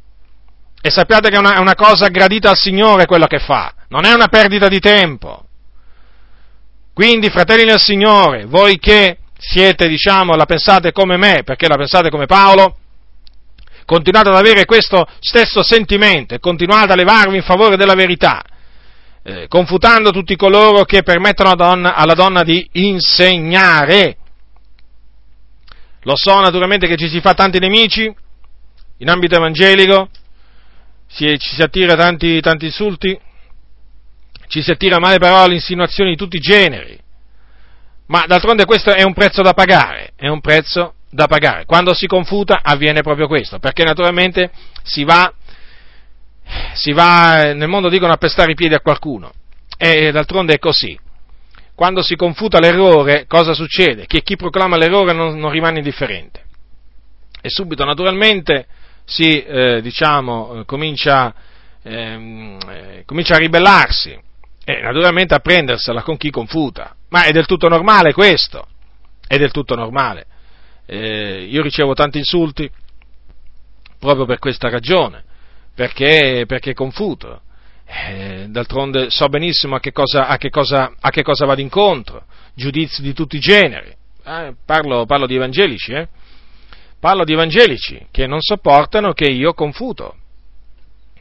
E sappiate che è una, una cosa gradita al Signore quello che fa, non è una perdita di tempo. Quindi, fratelli del Signore, voi che siete, diciamo, la pensate come me, perché la pensate come Paolo, continuate ad avere questo stesso sentimento e continuate a levarvi in favore della verità, eh, confutando tutti coloro che permettono alla donna, alla donna di insegnare. Lo so naturalmente che ci si fa tanti nemici in ambito evangelico, si, ci si attira tanti, tanti insulti, ci si attira male parole, insinuazioni di tutti i generi, ma d'altronde questo è un prezzo da pagare, è un prezzo da pagare. Quando si confuta avviene proprio questo, perché naturalmente si va, si va nel mondo dicono a pestare i piedi a qualcuno, e d'altronde è così. Quando si confuta l'errore, cosa succede? Che chi proclama l'errore non, non rimane indifferente. E subito, naturalmente, si eh, diciamo, comincia, ehm, eh, comincia, a ribellarsi e naturalmente a prendersela con chi confuta. Ma è del tutto normale questo, è del tutto normale. Eh, io ricevo tanti insulti proprio per questa ragione, perché, perché confuto. Eh, d'altronde so benissimo a che, cosa, a, che cosa, a che cosa vado incontro, giudizi di tutti i generi. Eh, parlo, parlo, di evangelici, eh? Parlo di evangelici che non sopportano che io confuto.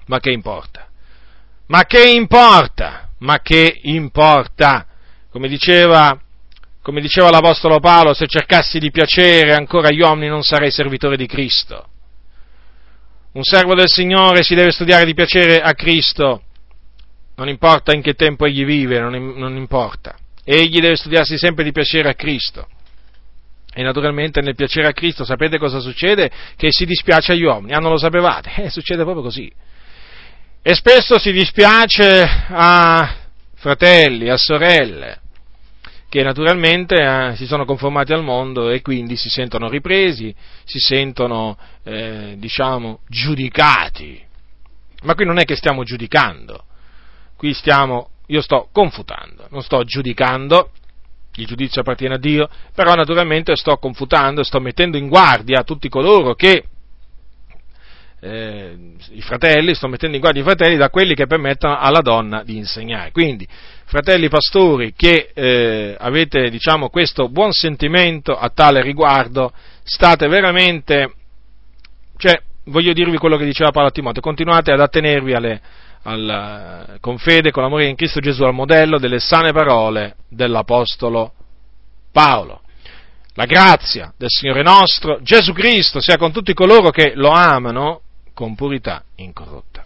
Ma che importa? Ma che importa? Ma che importa? Come diceva, come diceva l'Apostolo Paolo, se cercassi di piacere ancora agli uomini non sarei servitore di Cristo. Un servo del Signore si deve studiare di piacere a Cristo, non importa in che tempo egli vive, non, non importa. Egli deve studiarsi sempre di piacere a Cristo. E naturalmente nel piacere a Cristo sapete cosa succede? Che si dispiace agli uomini. Ah, non lo sapevate? Eh, succede proprio così. E spesso si dispiace a fratelli, a sorelle, che naturalmente eh, si sono conformati al mondo e quindi si sentono ripresi, si sentono, eh, diciamo, giudicati. Ma qui non è che stiamo giudicando, qui stiamo, io sto confutando, non sto giudicando, il giudizio appartiene a Dio, però naturalmente sto confutando, sto mettendo in guardia tutti coloro che, eh, i fratelli, sto mettendo in guardia i fratelli da quelli che permettono alla donna di insegnare. Quindi, fratelli pastori che eh, avete, diciamo, questo buon sentimento a tale riguardo, state veramente, cioè, voglio dirvi quello che diceva Paolo a Timoteo, continuate ad attenervi alle, al, con fede, con l'amore in Cristo Gesù al modello delle sane parole dell'Apostolo Paolo. La grazia del Signore nostro Gesù Cristo sia con tutti coloro che lo amano con purità incorrotta.